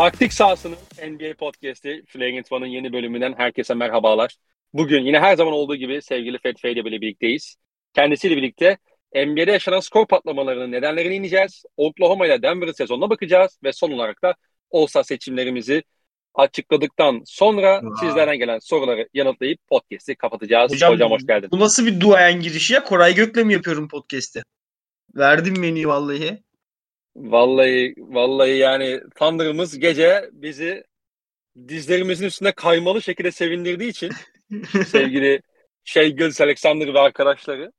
Taktik sahasının NBA podcast'i Flagrant One'ın yeni bölümünden herkese merhabalar. Bugün yine her zaman olduğu gibi sevgili Fed ile birlikteyiz. Kendisiyle birlikte NBA'de yaşanan skor patlamalarının nedenlerini ineceğiz. Oklahoma ile Denver'ın sezonuna bakacağız ve son olarak da All-Star seçimlerimizi açıkladıktan sonra Aa. sizlerden gelen soruları yanıtlayıp podcast'i kapatacağız. Hocam, Hocam hoş geldin. Bu nasıl bir duayen girişi ya? Koray Gök'le mi yapıyorum podcast'i? Verdim menüyü vallahi. Vallahi vallahi yani Thunder'ımız gece bizi dizlerimizin üstünde kaymalı şekilde sevindirdiği için sevgili şey Gils Alexander ve arkadaşları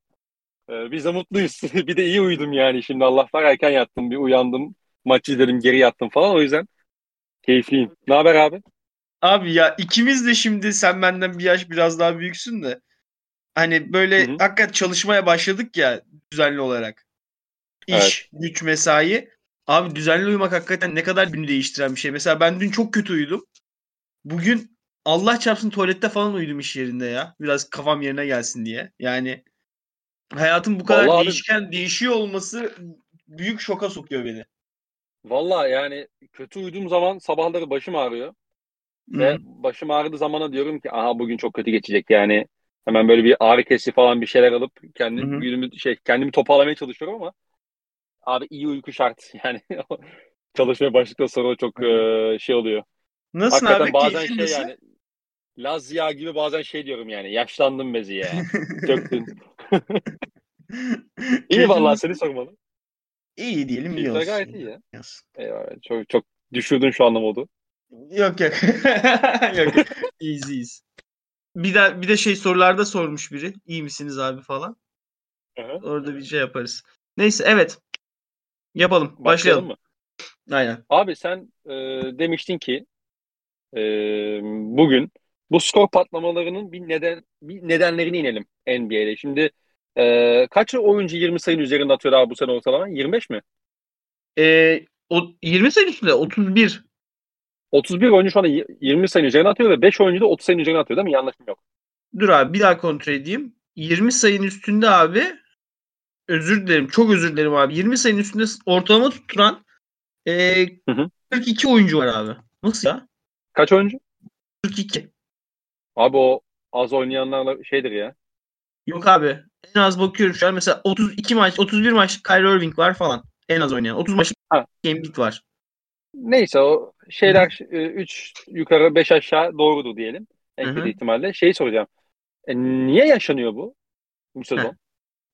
e, biz de mutluyuz. bir de iyi uyudum yani şimdi Allah var erken yattım bir uyandım maç izledim geri yattım falan o yüzden keyifliyim. Ne haber abi? Abi ya ikimiz de şimdi sen benden bir yaş biraz daha büyüksün de hani böyle Hı-hı. hakikaten çalışmaya başladık ya düzenli olarak. İş, evet. güç, mesai. Abi düzenli uyumak hakikaten ne kadar günü değiştiren bir şey. Mesela ben dün çok kötü uyudum. Bugün Allah çarpsın tuvalette falan uyudum iş yerinde ya. Biraz kafam yerine gelsin diye. Yani hayatım bu kadar Vallahi değişken, abi... değişiyor olması büyük şoka sokuyor beni. Valla yani kötü uyuduğum zaman sabahları başım ağrıyor. Hı. Ve başım ağrıdığı zamana diyorum ki aha bugün çok kötü geçecek yani. Hemen böyle bir ağrı kesici falan bir şeyler alıp kendim şey kendimi toparlamaya çalışıyorum ama abi iyi uyku şart. Yani çalışmaya başladıktan sonra çok e, şey oluyor. Nasıl Hakikaten abi? bazen şey nasıl? yani Laz ya gibi bazen şey diyorum yani yaşlandım bezi ya. Döktün. iyi vallahi seni sormalı. İyi diyelim iyi olsun. gayet iyi ya. Eyvallah. Çok, çok düşürdün şu anlam oldu. Yok yok. yok. İyiyiz iyiyiz. Bir de, bir de şey sorularda sormuş biri. İyi misiniz abi falan. Hı-hı. Orada bir şey yaparız. Neyse evet. Yapalım. Başlayalım. Başlayalım mı? Aynen. Abi sen e, demiştin ki e, bugün bu skor patlamalarının bir neden bir nedenlerini inelim NBA'de. Şimdi e, kaç oyuncu 20 sayının üzerinde atıyor abi bu sene ortalama? 25 mi? E, o 20 sayının üstünde 31. 31 oyuncu şu anda 20 sayının üzerine atıyor ve 5 oyuncu da 30 sayının üzerine atıyor değil mi? Yanlışım yok. Dur abi bir daha kontrol edeyim. 20 sayının üstünde abi özür dilerim. Çok özür dilerim abi. 20 sayının üstünde ortalama tutturan e, hı hı. 42 oyuncu var abi. Nasıl ya? Kaç oyuncu? 42. Abi o az oynayanlarla şeydir ya. Yok abi. En az bakıyorum şu an mesela 32 maç, 31 maç Kyrie Irving var falan. En az oynayan. 30 maç Embiid var. Neyse o şeyler 3 yukarı 5 aşağı doğrudur diyelim. En kötü ihtimalle. Şeyi soracağım. E, niye yaşanıyor bu? Bu sezon. Heh.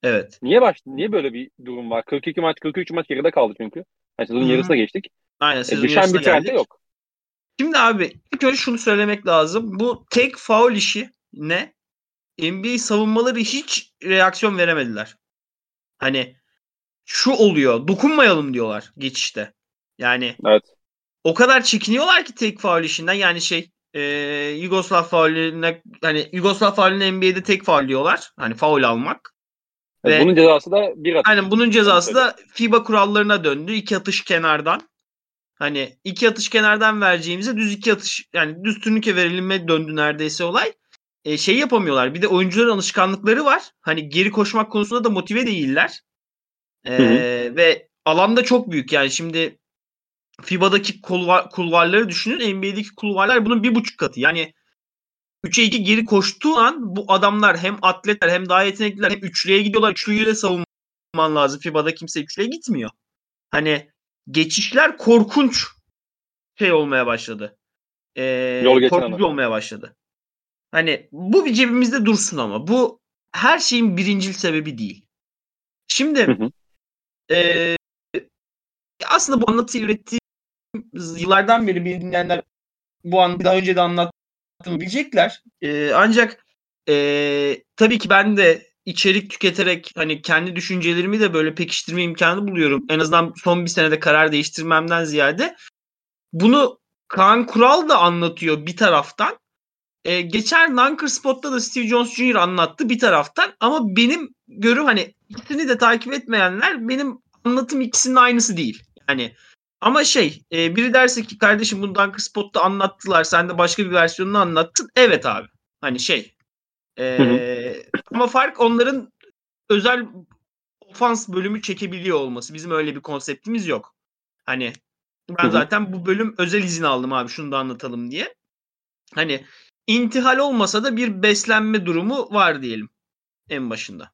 Evet. Niye baş niye böyle bir durum var? 42 maç 43 maç geride kaldı çünkü. Yani sezonun yarısına geçtik. Aynen sezonun e, düşen bir trend yok. Şimdi abi ilk önce şunu söylemek lazım. Bu tek faul işi ne? NBA savunmaları hiç reaksiyon veremediler. Hani şu oluyor. Dokunmayalım diyorlar geçişte. Yani evet. o kadar çekiniyorlar ki tek faul işinden. Yani şey e, Yugoslav faulüne hani Yugoslav faulüne NBA'de tek faul diyorlar. Hani faul almak. Ve, bunun cezası da bir atış. Aynen bunun cezası da FIBA kurallarına döndü. İki atış kenardan. Hani iki atış kenardan vereceğimize düz iki atış yani düz turnike verilime döndü neredeyse olay. E, şey yapamıyorlar. Bir de oyuncuların alışkanlıkları var. Hani geri koşmak konusunda da motive değiller. E, ve alanda çok büyük yani şimdi FIBA'daki kulvar, kulvarları düşünün. NBA'deki kulvarlar bunun bir buçuk katı. Yani 3'e 2 geri koştuğu an bu adamlar hem atletler hem daha yetenekliler hem üçlüye gidiyorlar. Üçlüyü de savunman lazım. FIBA'da kimse üçlüye gitmiyor. Hani geçişler korkunç şey olmaya başladı. Ee, Yol korkunç olmaya başladı. Hani bu bir cebimizde dursun ama bu her şeyin birincil sebebi değil. Şimdi hı hı. E, aslında bu anlatıyı ürettiğim yıllardan beri bir dinleyenler bu an daha önce de anlattığımı bilecekler. E, ancak e, tabii ki ben de içerik tüketerek hani kendi düşüncelerimi de böyle pekiştirme imkanı buluyorum. En azından son bir senede karar değiştirmemden ziyade. Bunu Kaan Kural da anlatıyor bir taraftan. Ee, geçen Nanker Spot'ta da Steve Jones Jr. anlattı bir taraftan. Ama benim görüm hani ikisini de takip etmeyenler benim anlatım ikisinin aynısı değil. Yani ama şey e, biri derse ki kardeşim bunu Dunker Spot'ta anlattılar sen de başka bir versiyonunu anlattın. Evet abi. Hani şey ee, ama fark onların özel ofans bölümü çekebiliyor olması. Bizim öyle bir konseptimiz yok. Hani Ben hı zaten bu bölüm özel izin aldım abi şunu da anlatalım diye. Hani intihal olmasa da bir beslenme durumu var diyelim en başında.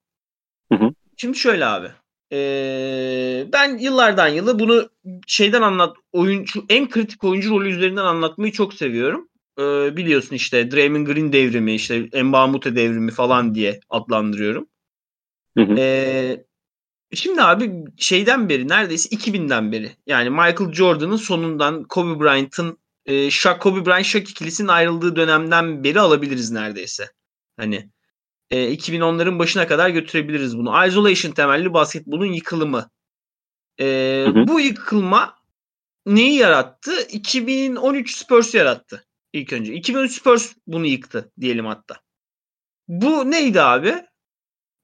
Hı hı. Şimdi şöyle abi. Ee, ben yıllardan yılı bunu şeyden anlat oyuncu en kritik oyuncu rolü üzerinden anlatmayı çok seviyorum. Ee, biliyorsun işte Draymond Green devrimi, işte Mbamute devrimi falan diye adlandırıyorum. Hı hı. Ee, şimdi abi şeyden beri neredeyse 2000'den beri yani Michael Jordan'ın sonundan Kobe Bryant'ın e, Shaq, Kobe Bryant Shaq ikilisinin ayrıldığı dönemden beri alabiliriz neredeyse. Hani e, 2010'ların başına kadar götürebiliriz bunu. Isolation temelli basketbolun yıkılımı. E, hı hı. Bu yıkılma neyi yarattı? 2013 Spurs yarattı ilk önce. 2013 Spurs bunu yıktı diyelim hatta. Bu neydi abi?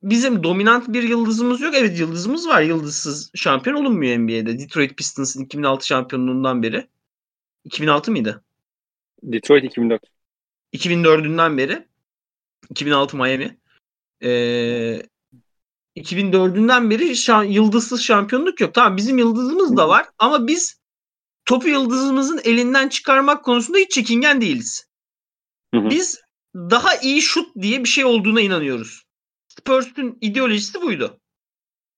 Bizim dominant bir yıldızımız yok. Evet yıldızımız var. Yıldızsız şampiyon olunmuyor NBA'de. Detroit Pistons'ın 2006 şampiyonluğundan beri. 2006 mıydı? Detroit 2004. 2004'ünden beri. 2006 Miami. Ee, 2004'ünden beri şan, yıldızsız şampiyonluk yok. Tamam bizim yıldızımız da var ama biz topu yıldızımızın elinden çıkarmak konusunda hiç çekingen değiliz. Hı hı. Biz daha iyi şut diye bir şey olduğuna inanıyoruz. Spurs'un ideolojisi buydu.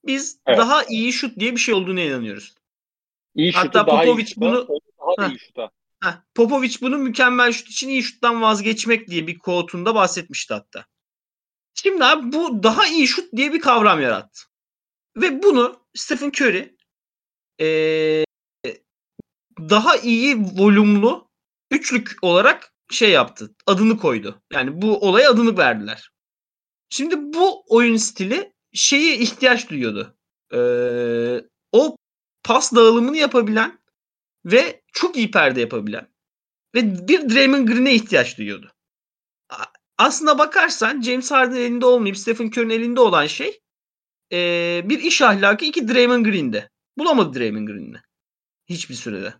Biz evet. daha iyi şut diye bir şey olduğuna inanıyoruz. İyi Hatta Popovic iyi bunu daha iyi şuta. Heh, Popovic bunu mükemmel şut için iyi şuttan vazgeçmek diye bir quote'unda bahsetmişti hatta. Şimdi abi bu daha iyi şut diye bir kavram yarattı. Ve bunu Stephen Curry ee, daha iyi volümlü üçlük olarak şey yaptı. Adını koydu. Yani bu olaya adını verdiler. Şimdi bu oyun stili şeyi ihtiyaç duyuyordu. Ee, o pas dağılımını yapabilen ve çok iyi perde yapabilen ve bir Draymond Green'e ihtiyaç duyuyordu. Aslına bakarsan James Harden elinde olmayıp Stephen Curry'nin elinde olan şey ee, bir iş ahlakı iki Draymond Green'de. Bulamadı Draymond Green'i. Hiçbir sürede.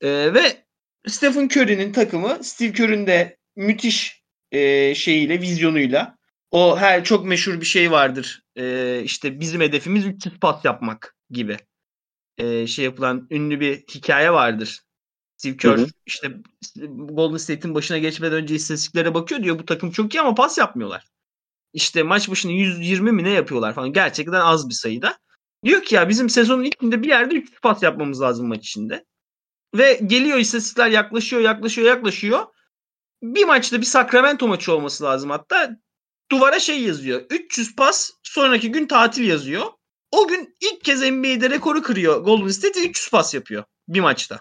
E, ve Stephen Curry'nin takımı Steve Curry'nin de müthiş e, şeyiyle, vizyonuyla o her çok meşhur bir şey vardır. E, işte bizim hedefimiz 300 pas yapmak gibi. E, şey yapılan ünlü bir hikaye vardır. Steve Kerr hı hı. işte Golden State'in başına geçmeden önce istatistiklere bakıyor diyor bu takım çok iyi ama pas yapmıyorlar. İşte maç başına 120 mi ne yapıyorlar falan. Gerçekten az bir sayıda. Diyor ki ya bizim sezonun içinde bir yerde 3 pas yapmamız lazım maç içinde. Ve geliyor istatistikler yaklaşıyor, yaklaşıyor, yaklaşıyor. Bir maçta bir Sacramento maçı olması lazım hatta. Duvara şey yazıyor. 300 pas sonraki gün tatil yazıyor. O gün ilk kez NBA'de rekoru kırıyor. Golden State 300 pas yapıyor bir maçta.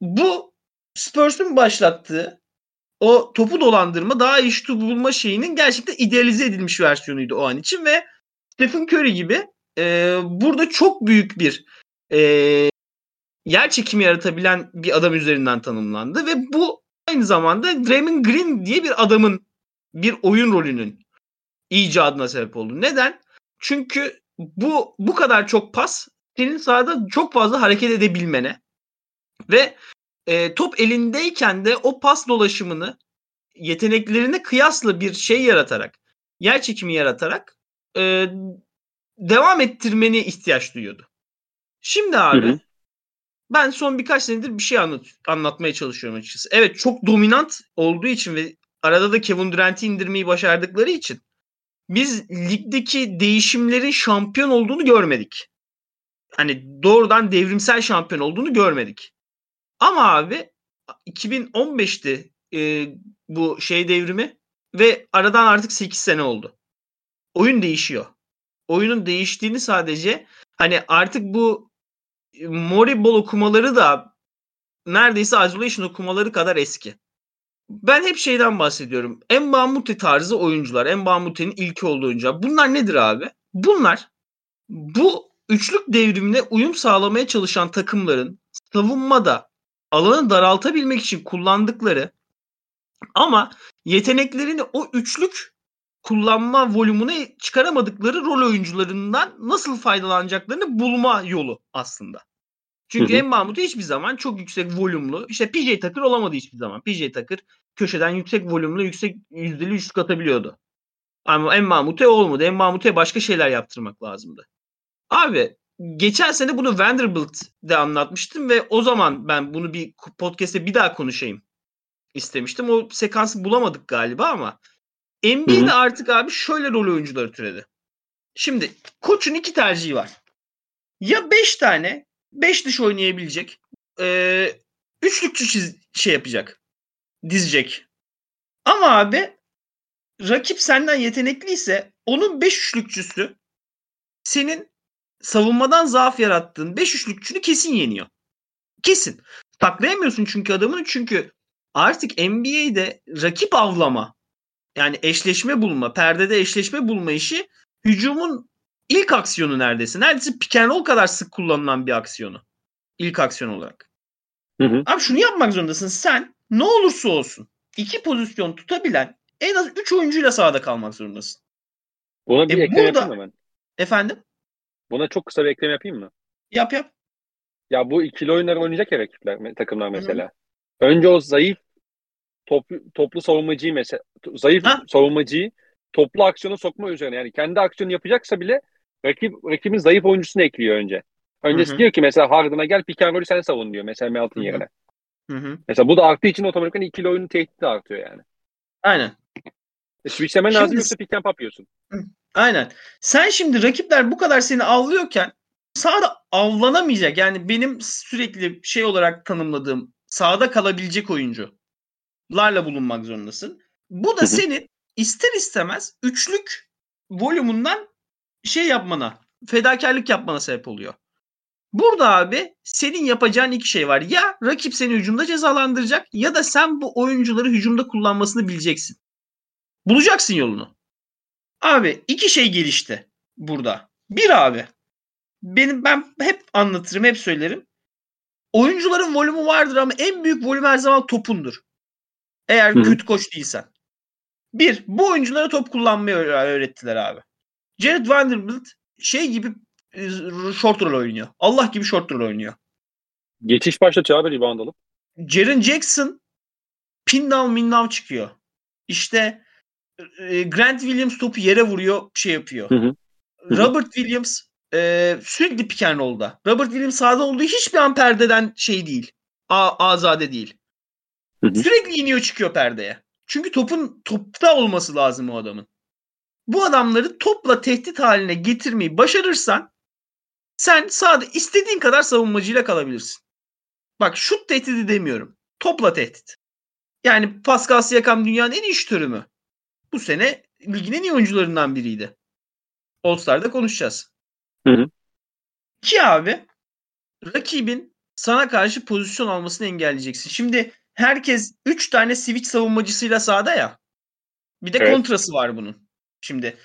Bu Spurs'un başlattığı o topu dolandırma, daha iyi şutu bulma şeyinin gerçekten idealize edilmiş versiyonuydu o an için ve Stephen Curry gibi e, burada çok büyük bir e, yer çekimi yaratabilen bir adam üzerinden tanımlandı ve bu aynı zamanda Draymond Green diye bir adamın bir oyun rolünün icadına sebep oldu. Neden? Çünkü bu bu kadar çok pas senin sahada çok fazla hareket edebilmene ve e, top elindeyken de o pas dolaşımını yeteneklerine kıyasla bir şey yaratarak, yer çekimi yaratarak e, devam ettirmeni ihtiyaç duyuyordu. Şimdi abi hı hı. ben son birkaç senedir bir şey anlat anlatmaya çalışıyorum açıkçası. Evet çok dominant olduğu için ve arada da Kevin Durant'i indirmeyi başardıkları için biz ligdeki değişimlerin şampiyon olduğunu görmedik. Hani doğrudan devrimsel şampiyon olduğunu görmedik. Ama abi 2015'ti e, bu şey devrimi ve aradan artık 8 sene oldu. Oyun değişiyor. Oyunun değiştiğini sadece hani artık bu Moribol okumaları da neredeyse Isolation okumaları kadar eski. Ben hep şeyden bahsediyorum. Mbamute tarzı oyuncular. Mbamute'nin ilki olduğu oyuncular. Bunlar nedir abi? Bunlar bu üçlük devrimine uyum sağlamaya çalışan takımların savunmada alanı daraltabilmek için kullandıkları ama yeteneklerini o üçlük kullanma volümüne çıkaramadıkları rol oyuncularından nasıl faydalanacaklarını bulma yolu aslında. Çünkü en Mahmut hiçbir zaman çok yüksek volümlü. İşte PJ Tucker olamadı hiçbir zaman. PJ Tucker köşeden yüksek volümlü, yüksek yüzdeli üçlük atabiliyordu. Ama en Mahmut'e olmadı. En Mahmut'e başka şeyler yaptırmak lazımdı. Abi geçen sene bunu Vanderbilt'de anlatmıştım ve o zaman ben bunu bir podcast'te bir daha konuşayım istemiştim. O sekansı bulamadık galiba ama NBA'de artık abi şöyle rol oyuncuları türedi. Şimdi koçun iki tercihi var. Ya 5 tane 5 dış oynayabilecek e, üçlükçü çiz, şey yapacak. Dizecek. Ama abi rakip senden yetenekliyse onun 5 üçlükçüsü senin savunmadan zaaf yarattığın 5 üçlükçünü kesin yeniyor. Kesin. Taklayamıyorsun çünkü adamını çünkü artık NBA'de rakip avlama yani eşleşme bulma, perdede eşleşme bulma işi hücumun ilk aksiyonu neredeyse. Neredeyse pick and roll kadar sık kullanılan bir aksiyonu. İlk aksiyon olarak. Hı hı. Abi şunu yapmak zorundasın. Sen ne olursa olsun iki pozisyon tutabilen en az 3 oyuncuyla sahada kalmak zorundasın. Buna bir E, ekleme burada- yapayım mı ben? Efendim? Buna çok kısa bir ekleme yapayım mı? Yap yap. Ya bu ikili oyunları oynayacak ya rakipler, takımlar mesela. Önce o zayıf toplu, toplu savunmacıyı mesela zayıf Ha. savunmacıyı toplu aksiyona sokma üzerine. Yani kendi aksiyonu yapacaksa bile rakip rakibin zayıf oyuncusunu ekliyor önce. Öncesi Hı hı. diyor ki mesela Harden'a gel pick and roll'ü sen savun diyor mesela Melton Hı hı. yerine. Hı hı. Mesela bu da arttığı için otomatikman ikili oyunun tehdidi artıyor yani. Aynen. E, switchlemen Şimdi- lazım yoksa pick and pop yiyorsun. Aynen. Sen şimdi rakipler bu kadar seni avlıyorken sahada avlanamayacak. Yani benim sürekli şey olarak tanımladığım sahada kalabilecek oyuncularla bulunmak zorundasın. Bu da senin ister istemez üçlük volümünden şey yapmana, fedakarlık yapmana sebep oluyor. Burada abi senin yapacağın iki şey var. Ya rakip seni hücumda cezalandıracak ya da sen bu oyuncuları hücumda kullanmasını bileceksin. Bulacaksın yolunu. Abi iki şey gelişti burada. Bir abi benim ben hep anlatırım, hep söylerim. Oyuncuların volümü vardır ama en büyük volüm her zaman topundur. Eğer Hı kötü koç değilsen. Bir, bu oyunculara top kullanmayı öğ- öğrettiler abi. Jared Vanderbilt şey gibi e, short roll oynuyor. Allah gibi short roll oynuyor. Geçiş başlatıyor abi rebound alıp. Jaren Jackson pin down min down çıkıyor. İşte e, Grant Williams topu yere vuruyor, şey yapıyor. Hı hı. hı. Robert Williams e, sürekli pick and roll'da. Robert Williams sahada olduğu hiçbir an perdeden şey değil. A, azade değil. Hı hı. Sürekli iniyor çıkıyor perdeye. Çünkü topun topta olması lazım o adamın. Bu adamları topla tehdit haline getirmeyi başarırsan sen sahada istediğin kadar savunmacıyla kalabilirsin. Bak şut tehdidi demiyorum. Topla tehdit. Yani Pascal Siakam dünyanın en iyi şutörü mü? Bu sene ligin en iyi oyuncularından biriydi. All-Star'da konuşacağız. Hı hı. Ki abi rakibin sana karşı pozisyon almasını engelleyeceksin. Şimdi herkes 3 tane switch savunmacısıyla sahada ya. Bir de Evet. kontrası var bunun. Şimdi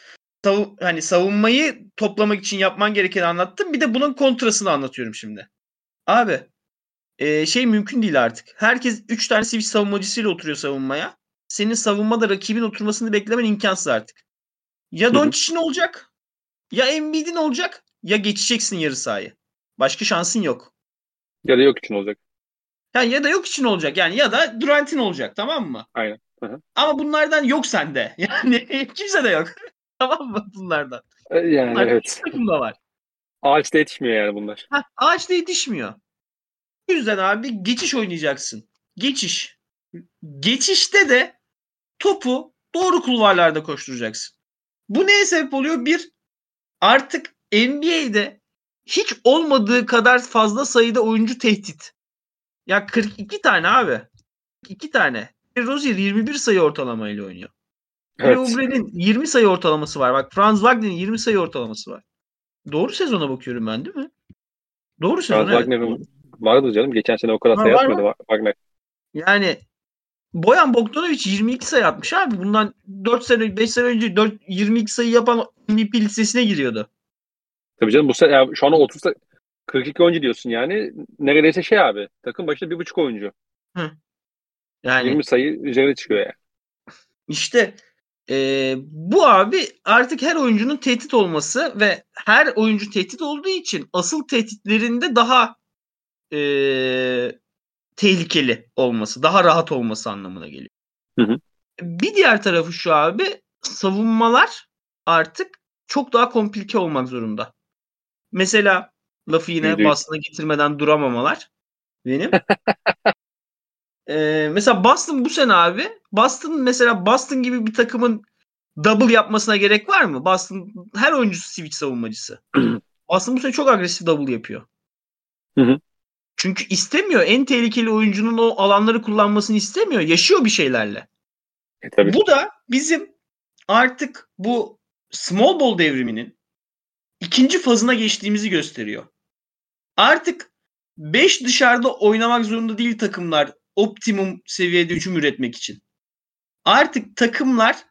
savu- hani savunmayı toplamak için yapman gerekeni anlattım. Bir de bunun kontrasını anlatıyorum şimdi. Abi e, şey mümkün değil artık. Herkes 3 tane switch savunmacısıyla oturuyor savunmaya. Senin savunmada rakibin oturmasını beklemen imkansız artık. Ya. Doncic'in olacak ya Embiid'in olacak ya geçeceksin yarı sahayı. Başka şansın yok. Ya da yok için olacak. Yani ya da yok için olacak yani ya da Durant'in olacak tamam mı? Aynen. Hı hı. Ama bunlardan yok sende. Yani kimse de yok. tamam mı bunlardan? E, Yani Bunlardan evet. takımda var. Ağaçta yetişmiyor yani bunlar. Heh, ağaçta yetişmiyor. O yüzden abi geçiş oynayacaksın. Geçiş. Geçişte de topu doğru kulvarlarda koşturacaksın. Bu neye sebep oluyor? Bir, artık NBA'de hiç olmadığı kadar fazla sayıda oyuncu tehdit. Ya 42 tane abi. 2 tane. Rozier 21 sayı ortalamayla oynuyor. Evet. Ubre'nin 20 sayı ortalaması var. Bak Franz Wagner'in 20 sayı ortalaması var. Doğru sezona bakıyorum ben değil mi? Doğru sezon Franz evet. Wagner'ın vardı canım. Geçen sene o kadar sayı var atmadı Wagner. Yani Boyan Bogdanovic 22 sayı atmış abi. Bundan 4 sene 5 sene önce 4 22 sayı yapan MVP listesine giriyordu. Tabii canım bu sene ya şu an 30 sa- 42 oyuncu diyorsun yani. Neredeyse şey abi. Takım başına bir buçuk oyuncu. Yani 20 sayı üzerine çıkıyor yani. işte e, bu abi artık her oyuncunun tehdit olması ve her oyuncu tehdit olduğu için asıl tehditlerinde daha e, tehlikeli olması, daha rahat olması anlamına geliyor. Hı hı. Bir diğer tarafı şu abi savunmalar artık çok daha komplike olmak zorunda. Mesela Lafı yine. Boston'a getirmeden duramamalar benim. Ee, mesela Boston bu sene abi. Boston mesela Boston gibi bir takımın double yapmasına gerek var mı? Boston her oyuncusu switch savunmacısı. Boston bu sene çok agresif double yapıyor. Hı hı. Çünkü istemiyor. En tehlikeli oyuncunun o alanları kullanmasını istemiyor. Yaşıyor bir şeylerle. E, tabii. Bu da bizim artık bu small ball devriminin ikinci fazına geçtiğimizi gösteriyor. Artık 5 dışarıda oynamak zorunda değil takımlar optimum seviyede hücum üretmek için. Artık takımlar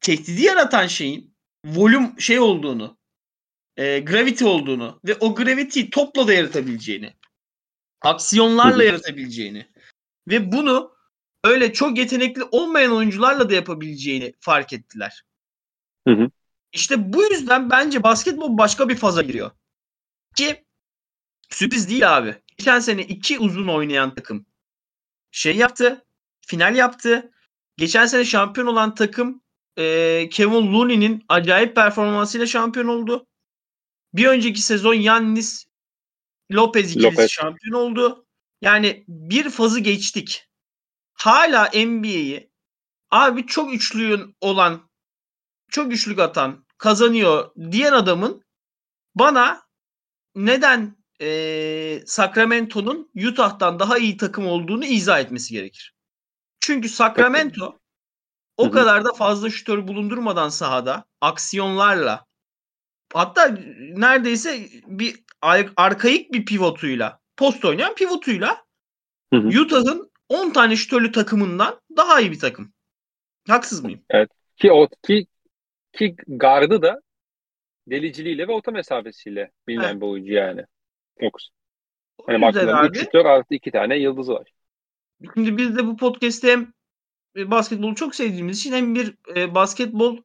tehdidi yaratan şeyin volüm şey olduğunu, e, gravity olduğunu ve o gravity'yi topla da yaratabileceğini, aksiyonlarla yaratabileceğini ve bunu öyle çok yetenekli olmayan oyuncularla da yapabileceğini fark ettiler. Hı hı. İşte bu yüzden bence basketbol başka bir faza giriyor. Ki sürpriz değil abi. Geçen sene iki uzun oynayan takım şey yaptı. Final yaptı. Geçen sene şampiyon olan takım e, Kevin Looney'nin acayip performansıyla şampiyon oldu. Bir önceki sezon Yannis Lopez ikilisi Lopez. şampiyon oldu. Yani bir fazı geçtik. Hala NBA'yi abi çok üçlüyün olan çok üçlük atan kazanıyor diyen adamın bana neden eee, Sacramento'nun Utah'tan daha iyi takım olduğunu izah etmesi gerekir. Çünkü Sacramento o kadar da fazla şütör bulundurmadan sahada aksiyonlarla hatta neredeyse bir ar- arkaik bir pivotuyla post oynayan pivotuyla Hı hı. Utah'ın 10 tane şütörlü takımından daha iyi bir takım. Haksız mıyım? Ki o ki ki gardı da deliciliğiyle ve orta mesafesiyle bilinen Evet. bir oyuncu yani. Yok. O Hani abi 3 şutör artı 2 tane yıldızı var. Şimdi biz de bu podcast'te hem e, basketbolu çok sevdiğimiz için hem bir e, basketbol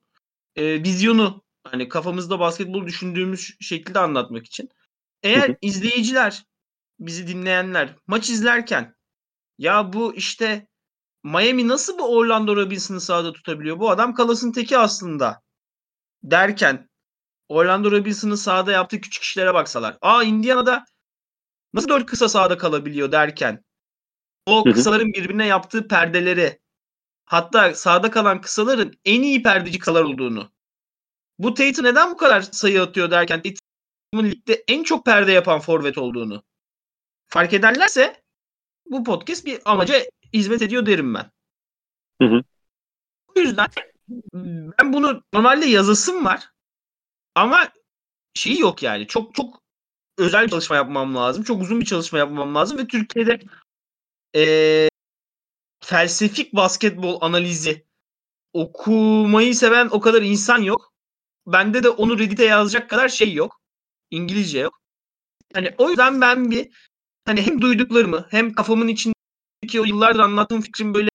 e, vizyonu hani kafamızda basketbol düşündüğümüz şekilde anlatmak için. Eğer Hı hı. izleyiciler, bizi dinleyenler maç izlerken ya bu işte Miami nasıl bu Orlando Robinson'ı sahada tutabiliyor? Bu adam kalasın teki aslında derken Orlando Robinson'ın sahada yaptığı küçük işlere baksalar. Aa Indiana'da nasıl dört kısa sahada kalabiliyor derken o kısaların birbirine yaptığı perdeleri hatta sahada kalan kısaların en iyi perdeci kısalar olduğunu bu Tatum neden bu kadar sayı atıyor derken Tatum'un ligde en çok perde yapan forvet olduğunu fark ederlerse bu podcast bir amaca hizmet ediyor derim ben. Hı hı. O yüzden ben bunu normalde yazısım var ama şeyi yok yani çok çok özel bir çalışma yapmam lazım. Çok uzun bir çalışma yapmam lazım ve Türkiye'de eee, felsefik basketbol analizi okumayı seven o kadar insan yok. Bende de onu Reddit'e yazacak kadar şey yok. İngilizce yok. Hani o yüzden ben bir hani hem duyduklarımı hem kafamın içindeki o yıllardır anlattığım fikrin böyle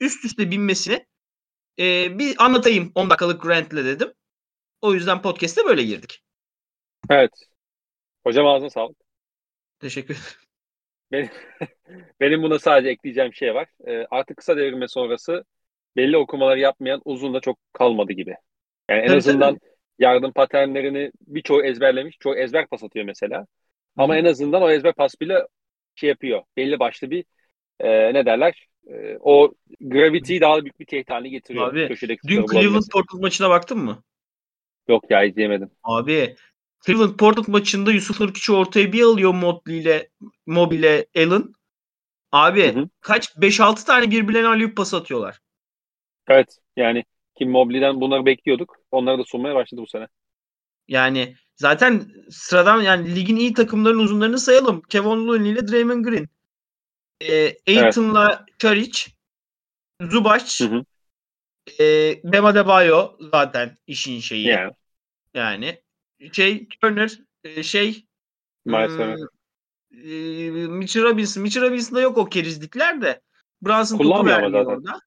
üst üste binmesini eee, bir anlatayım 10 dakikalık rantle dedim. O yüzden podcast'e böyle girdik. Evet. Hocam ağzına sağlık. Teşekkür ederim. Benim, benim buna sadece ekleyeceğim şey var. Ee, artık kısa devrime sonrası belli okumaları yapmayan uzun da çok kalmadı gibi. Yani en Tabii, azından yardım paternlerini birçoğu ezberlemiş. Çoğu ezber pas atıyor mesela. Ama Hı. en azından o ezber pas bile şey yapıyor. Belli başlı bir e, ne derler? E, o gravity'yi daha büyük bir tehdit haline getiriyor. Abi, Dün Cleveland. Portland maçına baktın mı? Yok ya izleyemedim. Abi Cleveland Portland maçında Yusuf Nurkiç'i ortaya bir alıyor Mobley ile Mobile Allen. Abi Hı hı. kaç 5-6 tane birbirlerine alley pas atıyorlar. Evet yani Kim Mobley'den bunları bekliyorduk. Onları da sunmaya başladı bu sene. Yani zaten sıradan yani ligin iyi takımların uzunlarını sayalım. Kevin Looney ile Draymond Green. Ee, Aiton'la Karic, Zubac, Hı hı. E, Bam Adebayo zaten işin şeyi. Yani. Yani şey Turner, e, şey Miles Hmm, Turner. e, Mitchell Robinson. Mitchell Robinson'da yok o kerizlikler de. Brunson topu vermiyor zaten. orada.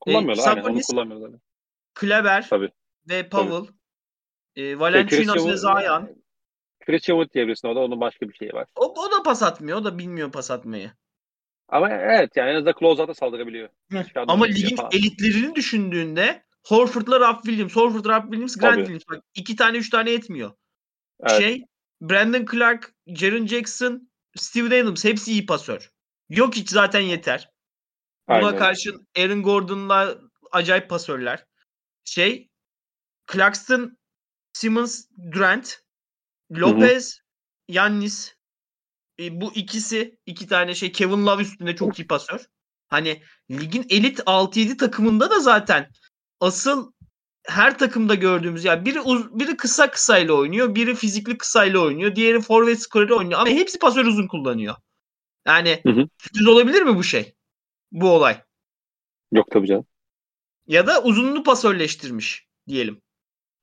Kullanmıyorlar. Aynen onu Sabonis- kullanmıyorlar. Kleber Tabii. ve Powell. E, Şey, Valanciunas ve Zayan. Christian Wood diyebilirsin. O da onun başka bir şeyi var. O, o da pas atmıyor. O da bilmiyor pas atmayı. Ama evet yani en azından closeout'a saldırabiliyor. Dışarıdan Ama ligin falan. elitlerini düşündüğünde Horford'la Rob Williams, Horford, Rob Williams, Grant Tabii. Williams. Bak iki tane üç tane yetmiyor. Evet. Şey Brandon Clark, Jaren Jackson, Steven Adams hepsi iyi pasör. Yok hiç zaten yeter. Buna Aynen. karşın Aaron Gordon'la acayip pasörler. Şey Clarkson, Simmons, Durant, Lopez, Yannis. E, bu ikisi iki tane şey Kevin Love üstünde çok iyi pasör. Hani ligin elit 6-7 takımında da zaten asıl her takımda gördüğümüz yani biri uz- biri kısa kısayla oynuyor, biri fizikli kısayla oynuyor, diğeri forvet skoreri oynuyor ama hepsi pasör uzun kullanıyor. Yani Hı olabilir mi bu şey? Bu olay. Yok tabii canım. Ya da uzunluğu pasörleştirmiş diyelim.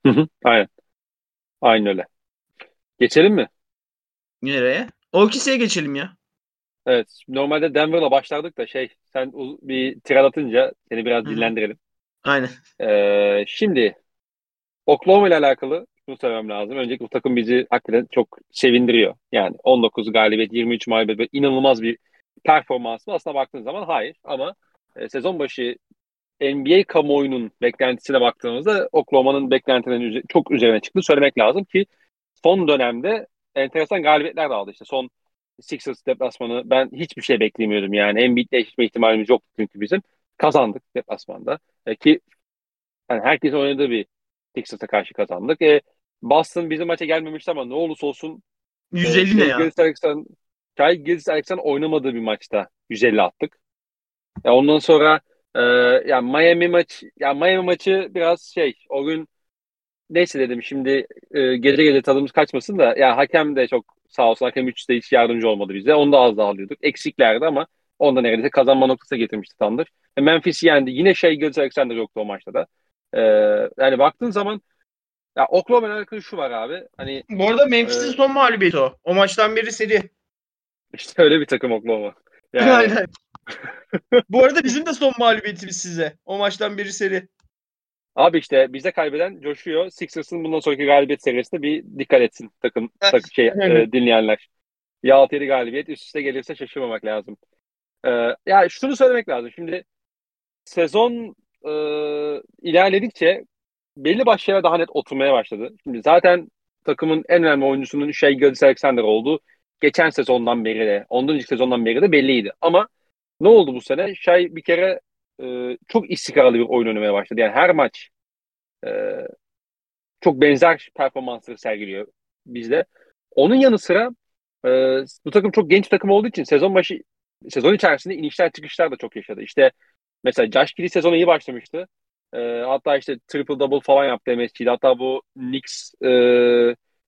Hı hı. Aynen. Aynen öyle. Geçelim mi? Nereye? OKC'ye geçelim ya. Evet. Normalde Denver'la başlardık da şey sen bir tirat atınca seni biraz Hı dinlendirelim. Aynen. Ee, şimdi Oklahoma ile alakalı şunu söylemem lazım. Öncelikle bu takım bizi hakikaten çok sevindiriyor. Yani 19 galibiyet, 23 mağlubiyet böyle inanılmaz bir performans mı? Aslında baktığın zaman hayır. Ama e, sezon başı NBA kamuoyunun beklentisine baktığımızda Oklahoma'nın beklentilerinin çok üzerine çıktı. Söylemek lazım ki son dönemde enteresan galibiyetler de aldı. İşte son Sixers deplasmanı ben hiçbir şey beklemiyordum yani. Embiid'le eşleşme ihtimalimiz yoktu çünkü bizim. Kazandık deplasmanda. E, ki yani herkesin oynadığı bir Sixers'a karşı kazandık. E, Boston bizim maça gelmemişti ama ne olursa olsun 150 e, ne ya? Gilgeous-Alexander Shai Gilgeous-Alexander oynamadığı bir maçta 150 attık. Ya ondan sonra e, ya Miami maç ya Miami maçı biraz şey o gün neyse dedim şimdi e, gece gece tadımız kaçmasın da ya hakem de çok sağ olsun hakem 3'te hiç yardımcı olmadı bize. Onu da az daha alıyorduk. Eksiklerdi ama onda neredeyse kazanma noktasına getirmişti Thunder. E, Memphis yendi. Yine şey Gilgeous-Alexander yoktu o maçta da. E, yani baktığın zaman ya Oklahoma'yla alakalı şu var abi. Hani Bu arada Memphis'in Ee, son mağlubiyeti o. O maçtan beri seri. işte öyle bir takım Oklahoma. Yani Aynen. Bu arada bizim de son mağlubiyetimiz size. O maçtan beri seri. Abi işte bize kaybeden coşuyor. Sixers'ın bundan sonraki galibiyet serisinde bir dikkat etsin takım, takım şey e, dinleyenler. Ya 6-7 galibiyet üst üste gelirse şaşırmamak lazım. E, ya şunu söylemek lazım. Şimdi sezon e, ilerledikçe belli başlı şeyler daha net oturmaya başladı. Şimdi zaten takımın en önemli oyuncusunun şey Gilgeous-Alexander olduğu geçen sezondan beri de, ondan önceki sezondan beri de belliydi. Ama ne oldu bu sene? Şey bir kere e, çok istikrarlı bir oyun oynamaya başladı. Yani her maç e, çok benzer performansları sergiliyor bizde. Onun yanı sıra e, bu takım çok genç takım olduğu için sezon başı sezon içerisinde inişler çıkışlar da çok yaşadı. İşte mesela Josh Giddey sezonu iyi başlamıştı. E, hatta işte triple double falan yaptı MSG'de. Hatta bu Knicks e,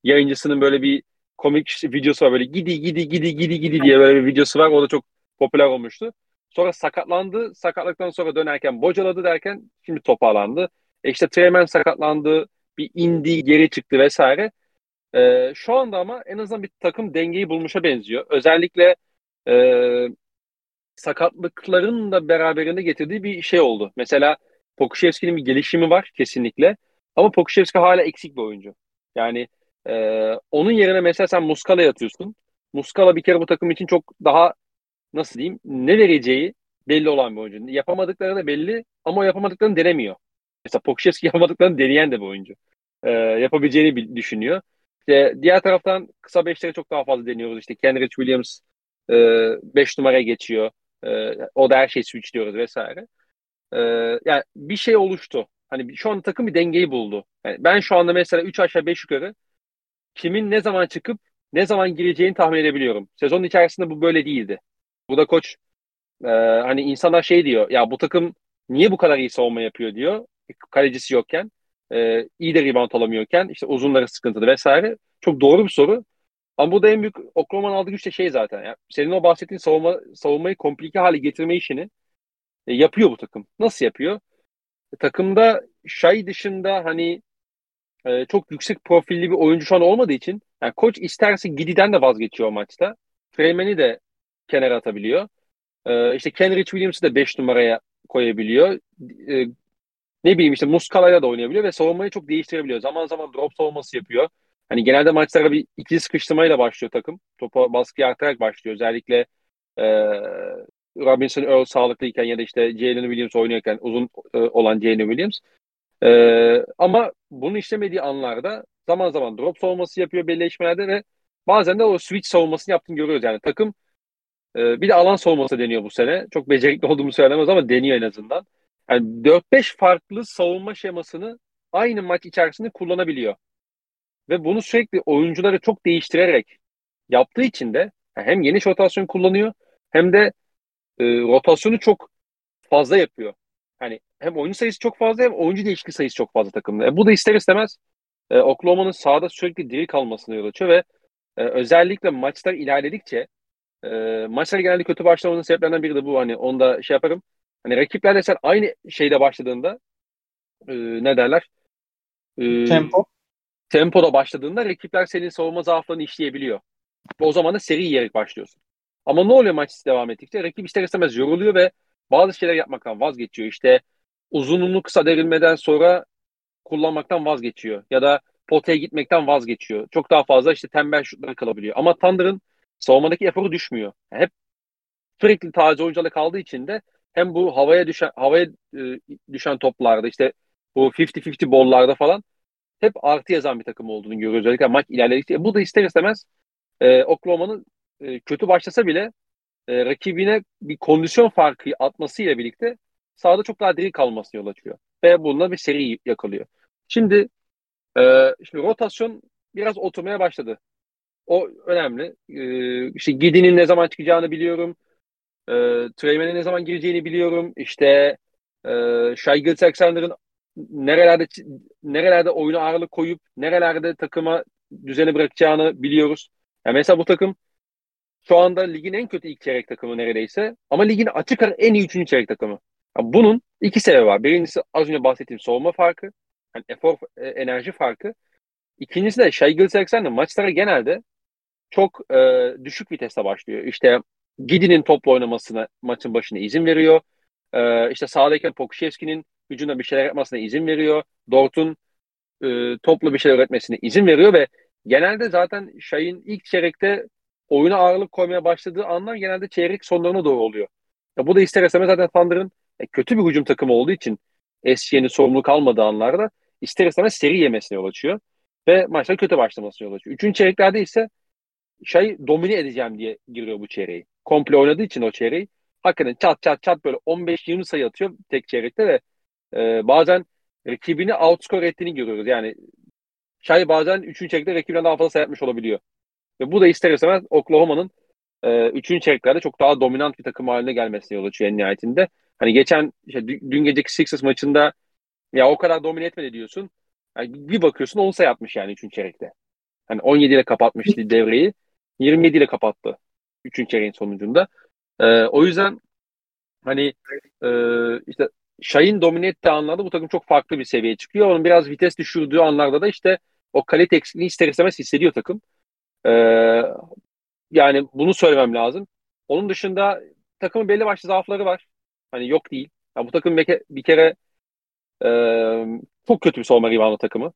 yayıncısının böyle bir komik videosu var. Böyle gidi gidi gidi gidi gidi diye böyle bir videosu var. O da çok popüler olmuştu. Sonra sakatlandı. Sakatlıktan sonra dönerken bocaladı derken şimdi toparlandı. E işte Treyman sakatlandı. Bir indi geri çıktı vesaire. E, şu anda ama en azından bir takım dengeyi bulmuşa benziyor. Özellikle e, sakatlıkların da beraberinde getirdiği bir şey oldu. Mesela Pokusevski'nin bir gelişimi var kesinlikle. Ama Pokusevski hala eksik bir oyuncu. Yani e, onun yerine mesela sen Muscala'ya atıyorsun. Muscala bir kere bu takım için çok daha nasıl diyeyim ne vereceği belli olan bir oyuncu. Yapamadıkları da belli ama o yapamadıklarını denemiyor. Mesela Pokusevski yapamadıklarını deneyen de bir oyuncu. E, yapabileceğini bil- düşünüyor. İşte diğer taraftan kısa beşleri çok daha fazla deniyoruz. İşte Kenrich Williams 5 numaraya geçiyor. E, o da her şeyi switchliyoruz vesaire. E, yani bir şey oluştu. Hani şu anda takım bir dengeyi buldu. Yani ben şu anda mesela 3 aşağı 5 yukarı kimin ne zaman çıkıp ne zaman gireceğini tahmin edebiliyorum. Sezonun içerisinde bu böyle değildi. Bu da koç e, hani insanlar şey diyor ya bu takım niye bu kadar iyi savunma yapıyor diyor. Kalecisi yokken e, iyi de rebound alamıyorken işte uzunları sıkıntılı vesaire. Çok doğru bir soru. Ama bu da en büyük Oklahoma'nın aldığı güç de şey zaten. Yani senin o bahsettiğin savunma, savunmayı komplike hale getirme işini e, yapıyor bu takım. Nasıl yapıyor? E, takımda Shai dışında hani e, çok yüksek profilli bir oyuncu şu an olmadığı için yani koç isterse Gidi'den de vazgeçiyor maçta. Freeman'i de kenara atabiliyor. E, işte Kenrich Williams'ı da 5 numaraya koyabiliyor. E, ne bileyim işte Muscala'yla da oynayabiliyor ve savunmayı çok değiştirebiliyor. Zaman zaman drop savunması yapıyor. Hani genelde maçlara bir ikili sıkıştırmayla başlıyor takım. Topa baskı artarak başlıyor. Özellikle e, Robinson Earl sağlıklıyken ya da işte Jalen Williams oynuyorken uzun e, olan Jalen Williams. E, ama bunu işlemediği anlarda zaman zaman drop savunması yapıyor belli eşmelerde ve bazen de o switch savunmasını yaptığını görüyoruz. Yani takım e, bir de alan savunması deniyor bu sene. Çok becerikli olduğumu söylemez ama deniyor en azından. Yani 4-5 farklı savunma şemasını aynı maç içerisinde kullanabiliyor. Ve bunu sürekli oyuncuları çok değiştirerek yaptığı için de hem geniş rotasyon kullanıyor hem de e, rotasyonu çok fazla yapıyor. Yani hem oyuncu sayısı çok fazla hem oyuncu değişikliği sayısı çok fazla takımda. E, bu da ister istemez e, Oklahoma'nın sahada sürekli diri kalmasına yol açıyor ve e, özellikle maçlar ilerledikçe e, maçlar genelde kötü başlamanın sebeplerinden biri de bu. Hani onu da şey yaparım. Hani rakiplerle sen aynı şeyde başladığında e, ne derler? E, Tempo. Tempoda başladığında rakipler senin savunma zaaflarını işleyebiliyor. Ve o zaman da seri yiyerek başlıyorsun. Ama ne oluyor maç devam ettikçe? Rakip ister istemez yoruluyor ve bazı şeyler yapmaktan vazgeçiyor. İşte uzunluğunu kısa devrilmeden sonra kullanmaktan vazgeçiyor. Ya da potaya gitmekten vazgeçiyor. Çok daha fazla işte tembel şutlara kalabiliyor. Ama Thunder'ın savunmadaki eforu düşmüyor. Hep sürekli taze oyuncularla kaldığı için de hem bu havaya düşen havaya e, düşen toplarda işte bu 50-50 bollarda falan hep artı yazan bir takım olduğunu görüyoruz. Özellikle maç ilerledikçe. Bu da ister istemez e, Oklahoma'nın e, kötü başlasa bile e, rakibine bir kondisyon farkı atmasıyla birlikte sahada çok daha diri kalmasını yol açıyor. Ve bununla bir seri yakalıyor. Şimdi e, şimdi rotasyon biraz oturmaya başladı. O önemli. E, işte Gidi'nin ne zaman çıkacağını biliyorum. E, Treyman'in ne zaman gireceğini biliyorum. İşte e, Shai Alexander'ın nerelerde nerelerde oyunu ağırlık koyup nerelerde takıma düzeni bırakacağını biliyoruz. Yani mesela bu takım şu anda ligin en kötü ilk çeyrek takımı neredeyse. Ama ligin açık ara en iyi üçüncü çeyrek takımı. Yani bunun iki sebebi var. Birincisi az önce bahsettiğim soğuma farkı. Yani efor, e, enerji farkı. İkincisi de Shai Gilsex'den maçlara genelde çok e, düşük viteste başlıyor. İşte Gidi'nin topla oynamasına maçın başına izin veriyor. E, işte sağdayken Pokuševski'nin hücumda bir şeyler yapmasına izin veriyor. Dort'un e, topla bir şeyler üretmesine izin veriyor ve genelde zaten Shai'in ilk çeyrekte oyuna ağırlık koymaya başladığı anlar genelde çeyrek sonlarına doğru oluyor. Ya bu da ister istemez zaten Thunder'ın e, kötü bir hücum takımı olduğu için SG'nin sorumluluk almadığı anlarda ister istemez seri yemesine yol açıyor. Ve maçlar kötü başlamasına yol açıyor. Üçüncü çeyreklerde ise şey domine edeceğim diye giriyor bu çeyreği. Komple oynadığı için o çeyreği hakikaten çat çat çat böyle 15-20 sayı atıyor tek çeyrekte ve e, bazen rakibini outscore ettiğini görüyoruz. Yani Şay bazen 3. çeyrekte rakibinden daha fazla sayı atmış olabiliyor. Ve bu da ister istemez Oklahoma'nın e, üçüncü çeyreklerde çok daha dominant bir takım haline gelmesine yol açıyor en nihayetinde. Hani geçen işte dün geceki Sixers maçında ya o kadar domine etmedi diyorsun. Yani bir bakıyorsun 10 sayı atmış yani üçüncü çeyrekte. Hani 17 ile kapatmıştı devreyi. 27 ile kapattı. Üçüncü çeyreğin sonucunda. Ee, o yüzden hani e, işte Şahin domine ettiği anlarda bu takım çok farklı bir seviyeye çıkıyor. Onun biraz vites düşürdüğü anlarda da işte o kalite eksikliğini ister istemez hissediyor takım. Ee, yani bunu söylemem lazım. Onun dışında takımın belli başlı zaafları var. Hani yok değil. Yani bu takım bir kere e, çok kötü bir savunma reboundu takımı.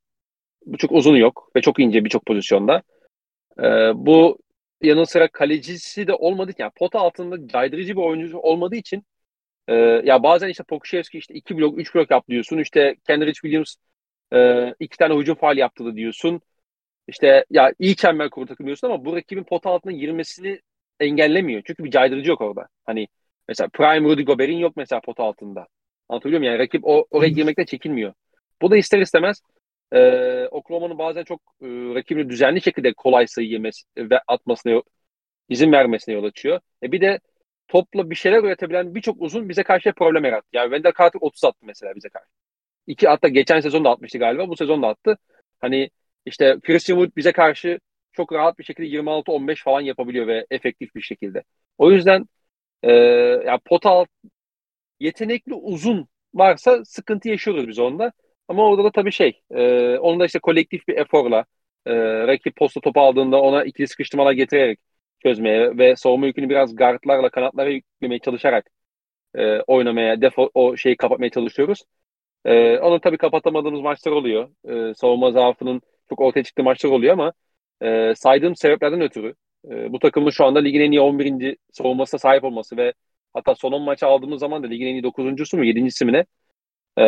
Bu çok uzun yok ve çok ince birçok pozisyonda. E, bu yanı sıra kalecisi de olmadığı için yani pota altında caydırıcı bir oyuncu olmadığı için e, ya bazen işte Pokuševski işte iki blok, üç blok yap diyorsun. İşte Kenrich Williams e, iki tane hücum faal yaptı diyorsun. İşte ya iyi çember kurdu takım diyorsun ama bu rakibin pota altına girmesini engellemiyor. Çünkü bir caydırıcı yok orada. Hani mesela Prime Rudy Gobert'in yok mesela pota altında. Anlatabiliyor muyum? Yani rakip o, oraya girmekten çekinmiyor. Bu da ister istemez e, Oklahoma'nın bazen çok e, rakibini düzenli şekilde kolay sayı yemesi ve atmasına izin vermesine yol açıyor. E bir de topla bir şeyler üretebilen birçok uzun bize karşı problem yarattı. Yani Wendell Carter 30 attı mesela bize karşı. İki hatta geçen sezon da atmıştı galiba. Bu sezon da attı. Hani işte Christian Wood bize karşı çok rahat bir şekilde 26-15 falan yapabiliyor ve efektif bir şekilde. O yüzden e, yani pota yetenekli uzun varsa sıkıntı yaşıyoruz biz onda. Ama orada da tabii şey, e, onu da işte kolektif bir eforla e, rakip posta topu aldığında ona ikili sıkıştırmalar getirerek çözmeye ve savunma yükünü biraz guardlarla kanatlara yüklemeye çalışarak e, oynamaya, defo, o şeyi kapatmaya çalışıyoruz. E, onu tabii kapatamadığımız maçlar oluyor. E, savunma zaafının çok ortaya çıktığı maçlar oluyor ama e, saydığım sebeplerden ötürü e, bu takımın şu anda ligin en iyi 11. savunmasına sahip olması ve hatta son 10 maçı aldığımız zaman da ligin en iyi 9.sü mü 7.si mi ne? E,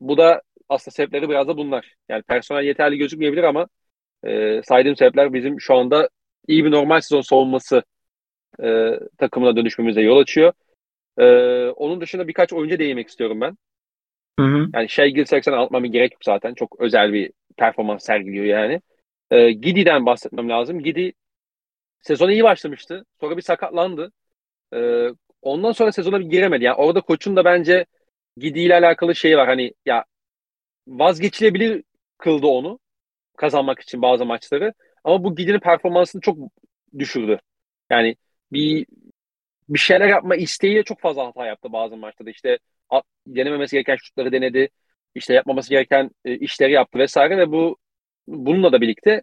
bu da aslında sebepleri biraz da bunlar. Yani personel yeterli gözükmeyebilir ama e, saydığım sebepler bizim şu anda iyi bir normal sezon savunması e, takımına dönüşmemize yol açıyor. E, onun dışında birkaç oyuncu değinmek istiyorum ben. Hı hı. Yani Shea Gilsex'ten anlatmama gerek yok zaten. Çok özel bir performans sergiliyor yani. E, Gidi'den bahsetmem lazım. Gidi sezona iyi başlamıştı. Sonra bir sakatlandı. E, ondan sonra sezona bir giremedi. Yani orada koçun da bence Gidi ile alakalı şey var. Hani ya vazgeçilebilir kıldı onu kazanmak için bazı maçları. Ama bu Gidi'nin performansını çok düşürdü. Yani bir bir şeyler yapma isteğiyle çok fazla hata yaptı bazı maçlarda. İşte denememesi gereken şutları denedi. İşte yapmaması gereken e, işleri yaptı vesaire ve bu bununla da birlikte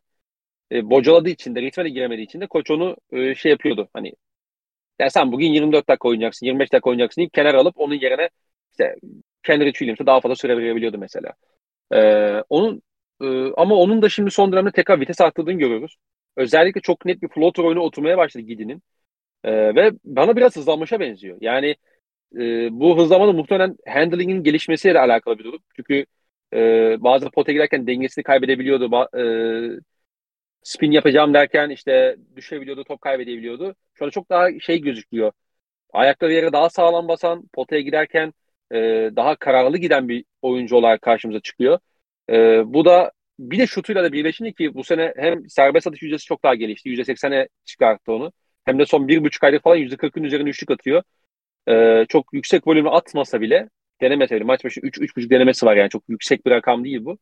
e, bocaladığı için de ritme de giremediği için de koç onu e, şey yapıyordu. Hani ya sen bugün 24 dakika oynayacaksın, 25 dakika oynayacaksın deyip kenar alıp onun yerine işte Kendrick Williams'a daha fazla süre verebiliyordu mesela. Ee, onun e, ama onun da şimdi son dönemde tekrar vites arttırdığını görüyoruz. Özellikle çok net bir floater oyunu oturmaya başladı Gidi'nin. Ee, ve bana biraz hızlanmışa benziyor. Yani e, bu hızlanma muhtemelen handling'in gelişmesiyle alakalı bir durum. Çünkü e, bazı pota giderken dengesini kaybedebiliyordu. Ba- e, spin yapacağım derken işte düşebiliyordu, top kaybedebiliyordu. Şu anda çok daha şey gözüküyor. Ayakları yere daha sağlam basan, potaya giderken e, daha kararlı giden bir oyuncu olarak karşımıza çıkıyor. E, bu da bir de şutuyla da birleşince ki bu sene hem serbest atış yüzdesi çok daha gelişti. %80'e çıkarttı onu. Hem de son bir buçuk ayda falan %40'ın üzerine üçlük atıyor. E, çok yüksek volümü atmasa bile denemese bile maç başı 3-3,5 denemesi var yani çok yüksek bir rakam değil bu.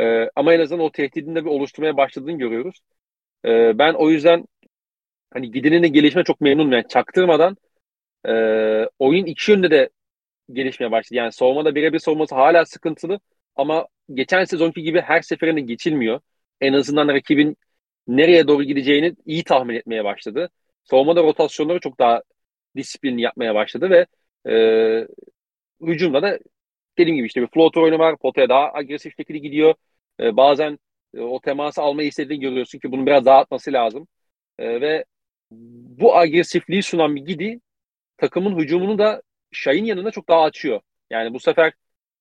E, ama en azından o tehdidin de bir oluşturmaya başladığını görüyoruz. E, ben o yüzden hani gidinin de gelişme çok memnunum. Yani çaktırmadan e, oyun iki yönde de gelişmeye başladı. Yani savunmada birebir savunması hala sıkıntılı ama geçen sezonki gibi her seferinde geçilmiyor. En azından rakibin nereye doğru gideceğini iyi tahmin etmeye başladı. Savunmada rotasyonları çok daha disiplinli yapmaya başladı ve e, hücumda da dediğim gibi işte bir floater oyunu var. Potaya daha agresif şekilde gidiyor. E, bazen e, o teması almayı istediğini görüyorsun ki bunu biraz daha atması lazım. E, ve bu agresifliği sunan bir gidi takımın hücumunu da Şahin yanında çok daha açıyor. Yani bu sefer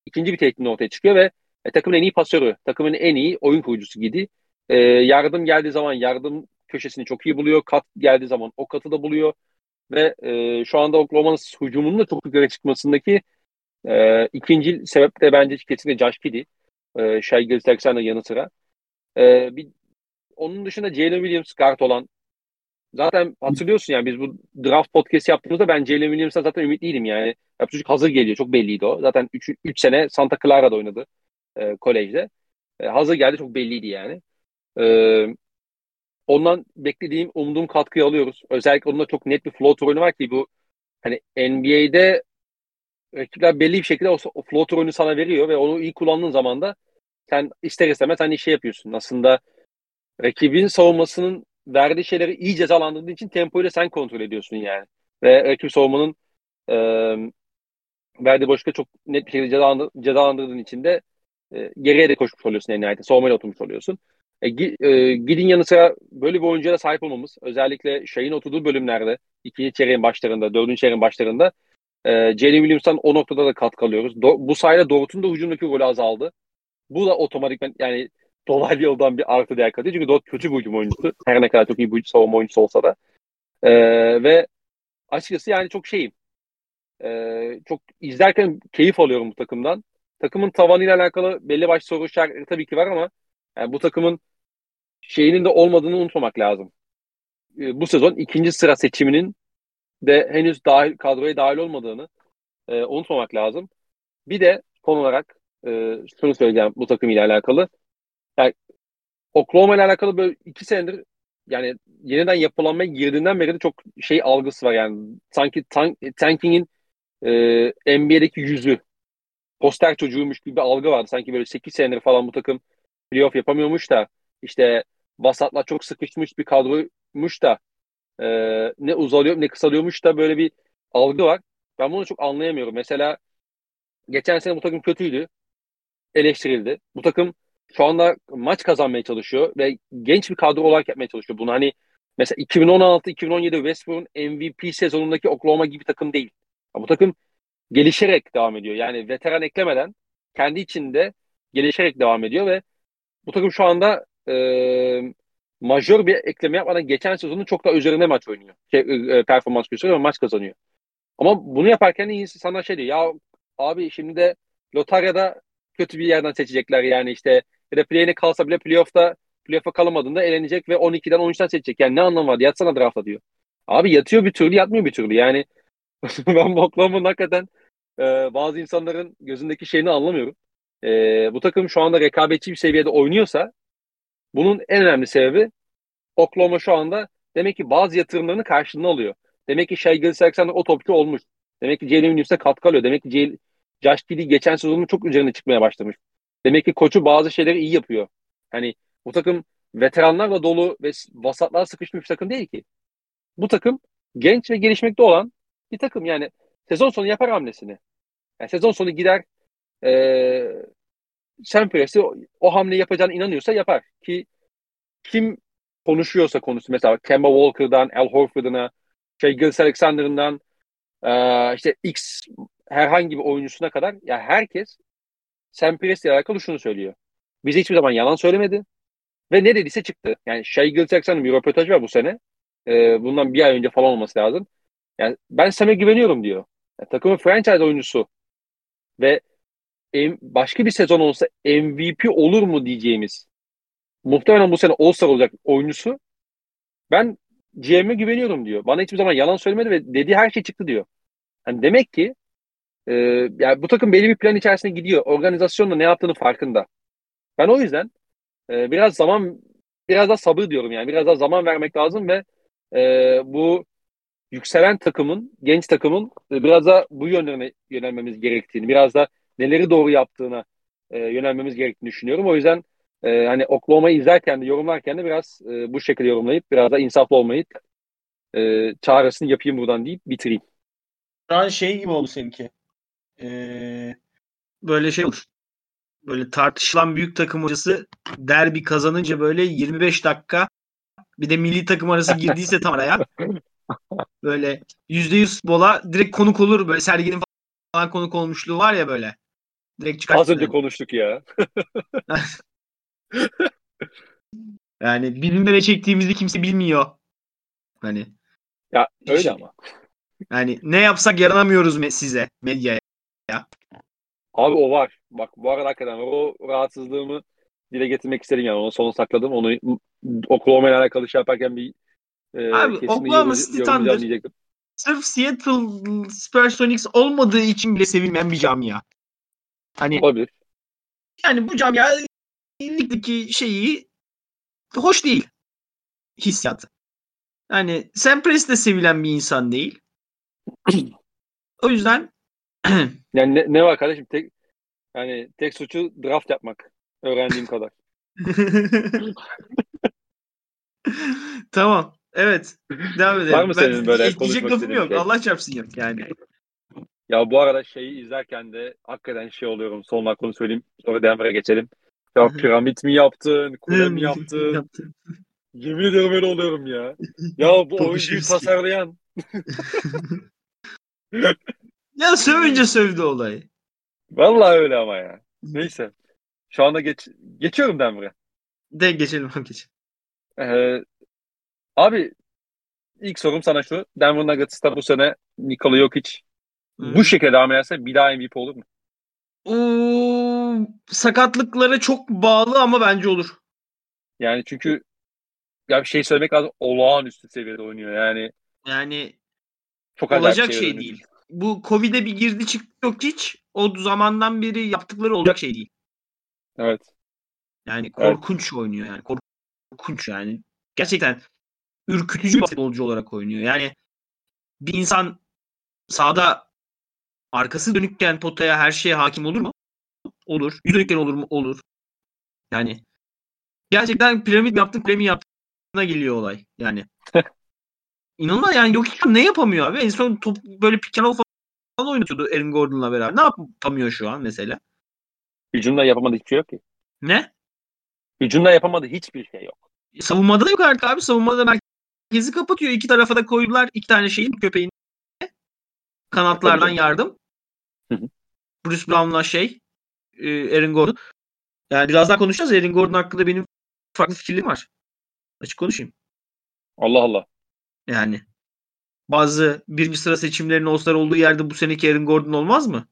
ikinci bir tehdit ortaya çıkıyor ve e, takımın en iyi pasörü, takımın en iyi oyun kurucusu Gidi. E, yardım geldiği zaman yardım köşesini çok iyi buluyor. Kat geldiği zaman o katı da buluyor. Ve e, şu anda Oklahoma'nın hücumunun da çok yukarı çıkmasındaki e, ikinci sebep de bence kesinlikle Josh Giddy. E, Shai Gilgeous-Alexander yanı sıra. E, bir, onun dışında Jalen Williams guard olan Zaten hatırlıyorsun yani biz bu draft podcast yaptığımızda ben Jalen Williams'a zaten ümitliydim yani. Ya, çocuk hazır geliyor. Çok belliydi o. Zaten 3 sene Santa Clara'da oynadı e, kolejde. E, hazır geldi çok belliydi yani. E, ondan beklediğim, umduğum katkıyı alıyoruz. Özellikle onunla çok net bir floater oyunu var ki bu hani NBA'de rakipler belli bir şekilde o, o floater oyunu sana veriyor ve onu iyi kullandığın zaman da sen ister istemez hani şey yapıyorsun. Aslında rakibin savunmasının verdiği şeyleri iyi cezalandırdığı için tempoyu sen kontrol ediyorsun yani. Ve rakip savunmanın e, verdiği boşlukta çok net bir şekilde cezalandır, cezalandırdığın için de e, geriye de koşmuş oluyorsun en nihayetinde. Savunmayla oturmuş oluyorsun. E, e, Gidin yanı sıra böyle bir oyuncuya sahip olmamız özellikle şeyin oturduğu bölümlerde ikinci çeyreğin başlarında, dördüncü çeyreğin başlarında e, Jalen Williams'tan o noktada da katkı alıyoruz. Do- bu sayede Dort'un da hücumdaki golü azaldı. Bu da otomatikman yani dolaylı yoldan bir artı değer katıyor. Çünkü Dot kötü bir hücum oyuncusu. Her ne kadar çok iyi bir savunma oyuncusu olsa da. Ee, ve açıkçası yani çok şeyim. Ee, çok izlerken keyif alıyorum bu takımdan. Takımın tavanıyla alakalı belli başlı soru işaretleri tabii ki var ama yani bu takımın şeyinin de olmadığını unutmamak lazım. Ee, bu sezon ikinci sıra seçiminin de henüz dahil, kadroya dahil olmadığını e, unutmamak lazım. Bir de son olarak e, şunu söyleyeceğim bu takım ile alakalı. Yani Oklahoma ile alakalı böyle iki senedir yani yeniden yapılanmaya girdiğinden beri de çok şey algısı var yani sanki tank, tanking'in e, NBA'deki yüzü poster çocuğuymuş gibi bir algı vardı. Sanki böyle 8 senedir falan bu takım playoff yapamıyormuş da işte vasatla çok sıkışmış bir kadroymuş da e, ne uzalıyor ne kısalıyormuş da böyle bir algı var. Ben bunu çok anlayamıyorum. Mesela geçen sene bu takım kötüydü. Eleştirildi. Bu takım şu anda maç kazanmaya çalışıyor ve genç bir kadro olarak yapmaya çalışıyor. Bunu hani mesela 2016-2017 Westbrook'un MVP sezonundaki Oklahoma gibi takım değil. Bu takım gelişerek devam ediyor. Yani veteran eklemeden kendi içinde gelişerek devam ediyor ve bu takım şu anda e, majör bir ekleme yapmadan geçen sezonun çok daha üzerinde maç oynuyor. Şey, e, performans gösteriyor ve maç kazanıyor. Ama bunu yaparken sana şey diyor. Ya abi şimdi de lotaryada kötü bir yerden seçecekler yani işte ya play'ine kalsa bile playoff'ta playoff'a kalamadığında elenecek ve 12'den 13'ten seçecek. Yani ne anlamı var? Yatsana draft'a diyor. Abi yatıyor bir türlü yatmıyor bir türlü. Yani ben Oklahoma'nın hakikaten e, bazı insanların gözündeki şeyini anlamıyorum. E, bu takım şu anda rekabetçi bir seviyede oynuyorsa bunun en önemli sebebi Oklahoma şu anda demek ki bazı yatırımlarını karşılığını alıyor. Demek ki Shai Alexander o topçu olmuş. Demek ki Jalen Williams'e katkı alıyor. Demek ki Josh Giddy geçen sezonun çok üzerine çıkmaya başlamış. Demek ki koçu bazı şeyleri iyi yapıyor. Hani bu takım veteranlarla dolu ve vasatlar sıkışmış bir takım değil ki. Bu takım genç ve gelişmekte olan bir takım. Yani sezon sonu yapar hamlesini. Yani sezon sonu gider e, Sam Press'i o, hamleyi yapacağına inanıyorsa yapar. Ki kim konuşuyorsa konusu mesela Kemba Walker'dan, Al Horford'una, şey Gilles Alexander'ından e, işte X herhangi bir oyuncusuna kadar ya herkes Sam Presti ile alakalı şunu söylüyor. Bize hiçbir zaman yalan söylemedi. Ve ne dediyse çıktı. Yani Shai Gilgeous-Alexander'ın bir röportajı var bu sene. Ee, bundan bir ay önce falan olması lazım. Yani ben Sam'e güveniyorum diyor. Yani takımın franchise oyuncusu ve başka bir sezon olsa MVP olur mu diyeceğimiz muhtemelen bu sene All-Star olacak oyuncusu ben GM'e güveniyorum diyor. Bana hiçbir zaman yalan söylemedi ve dediği her şey çıktı diyor. Yani demek ki e, yani bu takım belli bir plan içerisinde gidiyor. Organizasyonla ne yaptığını farkında. Ben o yüzden e, biraz zaman biraz daha sabır diyorum yani. Biraz daha zaman vermek lazım ve e, bu yükselen takımın, genç takımın e, biraz da bu yönlerine yönelmemiz gerektiğini, biraz da neleri doğru yaptığına e, yönelmemiz gerektiğini düşünüyorum. O yüzden e, hani Oklahoma'yı izlerken de yorumlarken de biraz e, bu şekilde yorumlayıp biraz da insaflı olmayı e, çağrısını yapayım buradan deyip bitireyim. Şu an şey gibi oldu seninki. Ee, böyle şey olur. Böyle tartışılan büyük takım hocası derbi kazanınca böyle 25 dakika bir de milli takım arası girdiyse tam araya böyle %100 bola direkt konuk olur. Böyle serginin falan konuk olmuşluğu var ya böyle. Direkt çıkar. Az önce konuştuk ya. yani bizim de ne çektiğimizi kimse bilmiyor. Hani. Ya öyle şey, ama. Yani ne yapsak yaranamıyoruz size medyaya. Abi o var. Bak bu arada hakikaten o rahatsızlığımı dile getirmek istedim yani. Onu sonu sakladım. Onu Oklahoma ile alakalı şey yaparken bir e, Abi Oklahoma City Thunder sırf Seattle Supersonics olmadığı için bile sevilmeyen bir camia. Hani Olabilir. Yani bu camia ligdeki şeyi hoş değil. Hissiyatı. Yani Sam Press de sevilen bir insan değil. o yüzden yani ne, ne var kardeşim? Tek yani tek suçu draft yapmak. Öğrendiğim kadar. tamam. Evet. Devam edelim. Var mı senin ben, böyle konuşmak lafım yok. Şey? Allah çarpsın yok yani. Ya bu arada şeyi izlerken de hakikaten şey oluyorum. Son onu söyleyeyim. Sonra Denver'a geçelim. Ya piramit mi yaptın? Kule mi yaptın? Yemin ederim öyle oluyorum ya. Ya bu oyuncuyu tasarlayan. ya sövünce sövdü olayı. Vallahi öyle ama ya. Neyse. Şu anda geç geçiyorum Denver'a. De geçelim abi geç. Ee, abi ilk sorum sana şu. Denver Nuggets'ta bu sene Nikola Jokic Hı. bu şekilde devam ederse bir daha MVP olur mu? Oo, sakatlıklara çok bağlı ama bence olur. Yani çünkü ya bir şey söylemek lazım olağanüstü seviyede oynuyor yani. Yani çok olacak şey, şey değil. Bu Covid'e bir girdi çıktı yok hiç. O zamandan beri yaptıkları olacak şey değil. Evet. Yani korkunç evet. oynuyor yani. Korkunç yani. Gerçekten ürkütücü basketbolcu olarak oynuyor. Yani bir insan sahada arkası dönükken potaya her şeye hakim olur mu? Olur. Yüz dönükken olur mu? Olur. Yani gerçekten piramit yaptım piramit yaptığına geliyor olay. Yani İnanılmaz yani yok ne yapamıyor abi? En son top böyle pick and falan oynatıyordu Aaron Gordon'la beraber. Ne yapamıyor şu an mesela? Hücumda yapamadığı hiçbir şey yok ki. Ne? Hücumda yapamadığı hiçbir şey yok. Savunmada da yok artık abi. Savunmada merkezi kapatıyor. İki tarafa da koydular iki tane şeyin köpeğin. Kanatlardan yardım. Bruce Brown'la şey e, Aaron Gordon. Yani biraz daha konuşacağız. Aaron Gordon hakkında benim farklı fikirlerim var. Açık konuşayım. Allah Allah. Yani bazı birinci sıra seçimlerinin All-Star olduğu yerde bu seneki Aaron Gordon olmaz mı?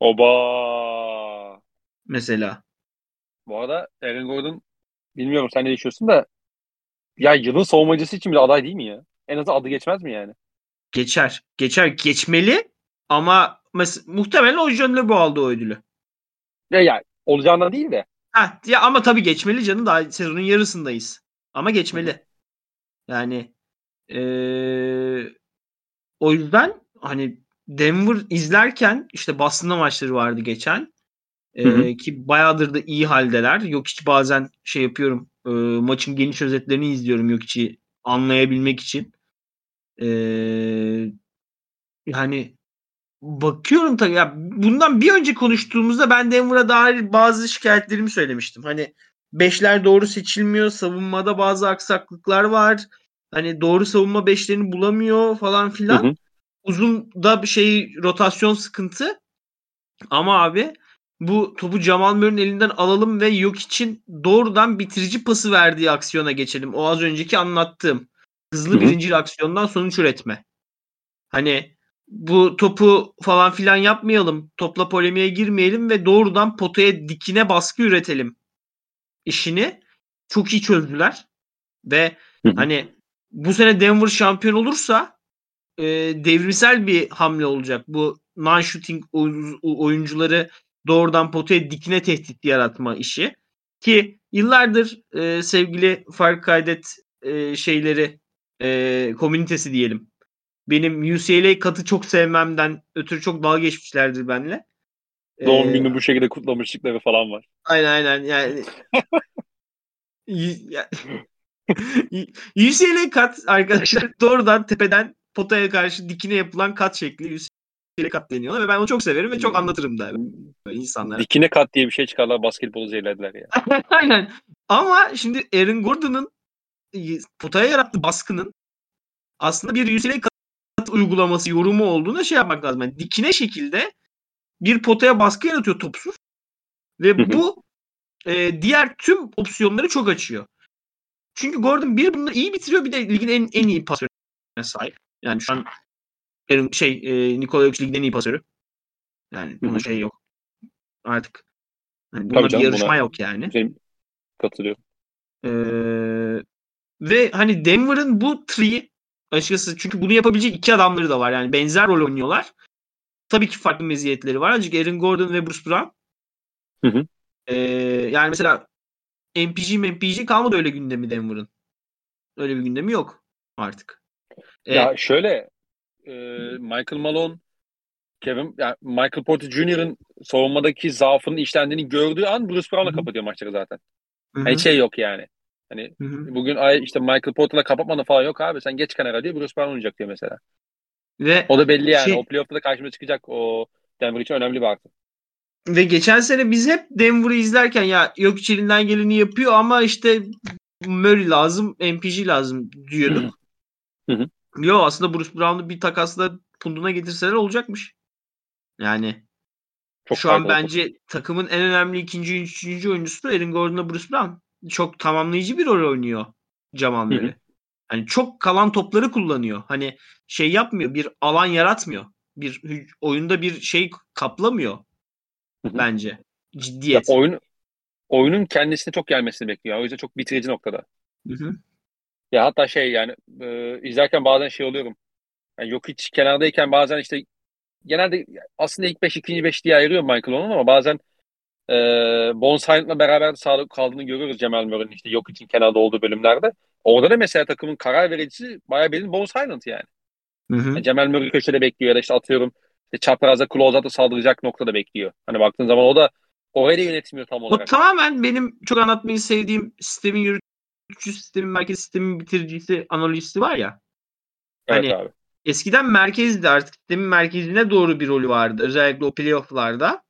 Oba. Mesela. Bu arada Aaron Gordon bilmiyorum sen ne düşünüyorsun da ya yılın savunmacısı için bir aday değil mi ya? En azından adı geçmez mi yani? Geçer. Geçer. Geçmeli ama mes- muhtemelen o John LeBron aldı o ödülü. Ya ya olacağından değil de. Ha, ya ama tabii geçmeli canım. Daha sezonun yarısındayız. Ama geçmeli. Yani eee, o yüzden hani Denver izlerken işte Boston'da maçları vardı geçen. Hı hı. ki bayağıdır da iyi haldeler. Yok hiç bazen şey yapıyorum. eee, maçın geniş özetlerini izliyorum yok içi anlayabilmek için. Eee, yani bakıyorum tabii ya bundan bir önce konuştuğumuzda ben Denver'a dair bazı şikayetlerimi söylemiştim. Hani beşler doğru seçilmiyor, savunmada bazı aksaklıklar var. Hani doğru savunma beşlerini bulamıyor falan Hı filan. hı. Uzun da bir şey rotasyon sıkıntı. Ama abi bu topu Jamal Murray'nin elinden alalım ve yok için doğrudan bitirici pası verdiği aksiyona geçelim. O az önceki anlattığım hızlı Hı hı. birinci aksiyondan sonuç üretme. Hani bu topu falan filan yapmayalım. Topla polemiğe girmeyelim ve doğrudan potaya dikine baskı üretelim. işini çok iyi çözdüler. Ve Hı hı. hani bu sene Denver şampiyon olursa e, devrimsel bir hamle olacak. Bu non-shooting oy- oyuncuları doğrudan potaya dikine tehdit yaratma işi. Ki yıllardır e, sevgili fark kaydet e, şeyleri e, komünitesi diyelim. Benim UCLA katı çok sevmemden ötürü çok dalga geçmişlerdir benimle. Doğum Ee, gününü bu şekilde kutlamışlıkları falan var. Aynen aynen yani. Ya- UCLA kat arkadaşlar doğrudan tepeden potaya karşı dikine yapılan kat şekli UCLA kat deniyorlar ve ben onu çok severim ve çok anlatırım da böyle insanlara. Dikine kat diye bir şey çıkarlar basketbolu zehirlediler ya. Aynen. Ama şimdi Aaron Gordon'ın potaya yarattığı baskının aslında bir UCLA kat uygulaması yorumu olduğuna şey yapmak lazım. Yani dikine şekilde bir potaya baskı yaratıyor topsuz. Ve bu e, diğer tüm opsiyonları çok açıyor. Çünkü Gordon bir bunları iyi bitiriyor bir de ligin en, en iyi pasörüne sahip. Yani şu an şey e, Nikola Jokic ligin en iyi pasörü. Yani hı. şey yok. Artık Tabii buna bir canım, yarışma buna- yok yani. Şey, katılıyorum. Ee, ve hani Denver'ın bu tree'i açıkçası çünkü bunu yapabilecek iki adamları da var. Yani benzer rol oynuyorlar. Tabii ki farklı meziyetleri var. Ancak Aaron Gordon ve Bruce Brown Hı hı. ee, yani mesela MPG MPG kalmadı öyle gündemi Denver'ın. Öyle bir gündemi yok artık. Ee, Ya şöyle e, Michael Malone Kevin yani Michael Porter Jr.'ın savunmadaki zaafının işlendiğini gördüğü an Bruce Brown'la kapatıyor maçları zaten. hı hı, Hani şey yok yani. Hani hı hı. bugün ay işte Michael Porter'la kapatmanı falan yok abi. Sen geç kenara diyor Bruce Brown oynayacak diyor mesela. Ve O da belli yani. Şey- O playoff'ta da karşımıza çıkacak. O Denver için önemli bir artı. Ve geçen sene biz hep Denver'ı izlerken ya yok içerinden geleni yapıyor ama işte Murray lazım, MPG lazım diyorduk. Hı hı. Yo aslında Bruce Brown'u bir takasla punduna getirseler olacakmış. Yani Çok şu an oldu. bence takımın en önemli ikinci, üçüncü oyuncusu Aaron Gordon'la Bruce Brown. Çok tamamlayıcı bir rol oynuyor Jamal. Murray. Hani çok kalan topları kullanıyor. Hani şey yapmıyor, bir alan yaratmıyor. Bir oyunda bir şey kaplamıyor Bence. Ya Ciddiyet. oyun oyunun kendisine çok gelmesini bekliyor. O yüzden çok bitirici noktada. Hı hı. Ya hatta şey yani e, izlerken bazen şey oluyorum. Yani yok hiç kenardayken bazen işte genelde aslında ilk 5 ikinci 5 diye ayırıyor Michael onun ama bazen e, Hyland'la beraber sağlık kaldığını görüyoruz Cemal Murray'nin işte yok için kenarda olduğu bölümlerde. Orada da mesela takımın karar vericisi bayağı bildiğin Bones Hyland yani. Hı hı. Yani Cemal Murray köşede bekliyor ya da işte atıyorum işte çaprazda closeout'a saldıracak noktada bekliyor. Hani baktığın zaman o da orayı da yönetmiyor tam O olarak. tamamen benim çok anlatmayı sevdiğim sistemin yürütücü sistemin merkez sistemin bitiricisi analisti var ya. Evet hani- abi. Eskiden merkezdi artık sistemin merkezine doğru bir rolü vardı. Özellikle o playoff'larda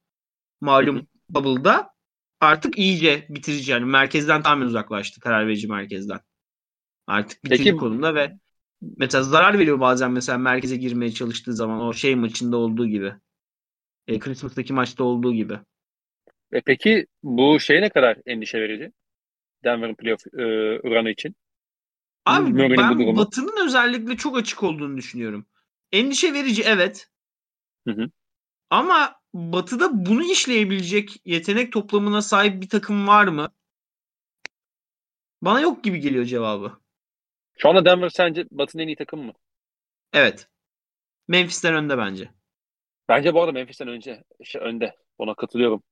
malum Hı hı. bubble'da artık iyice bitirici yani merkezden tamamen uzaklaştı karar verici merkezden. Artık bitirici Peki- konumda ve mesela zarar veriyor bazen mesela merkeze girmeye çalıştığı zaman o şey maçında olduğu gibi. E, Christmas'taki maçta olduğu gibi. E peki bu şey ne kadar endişe verici? Denver'ın playoff e, oranı için. Abi Murray'nin ben. Batı'nın özellikle çok açık olduğunu düşünüyorum. Endişe verici evet. Hı hı. Ama Batı'da bunu işleyebilecek yetenek toplamına sahip bir takım var mı? Bana yok gibi geliyor cevabı. Şu anda Denver sence Batı'nın en iyi takım mı? Evet. Memphis'ten önde bence. Bence bu arada Memphis'ten önce şey, önde. Ona katılıyorum.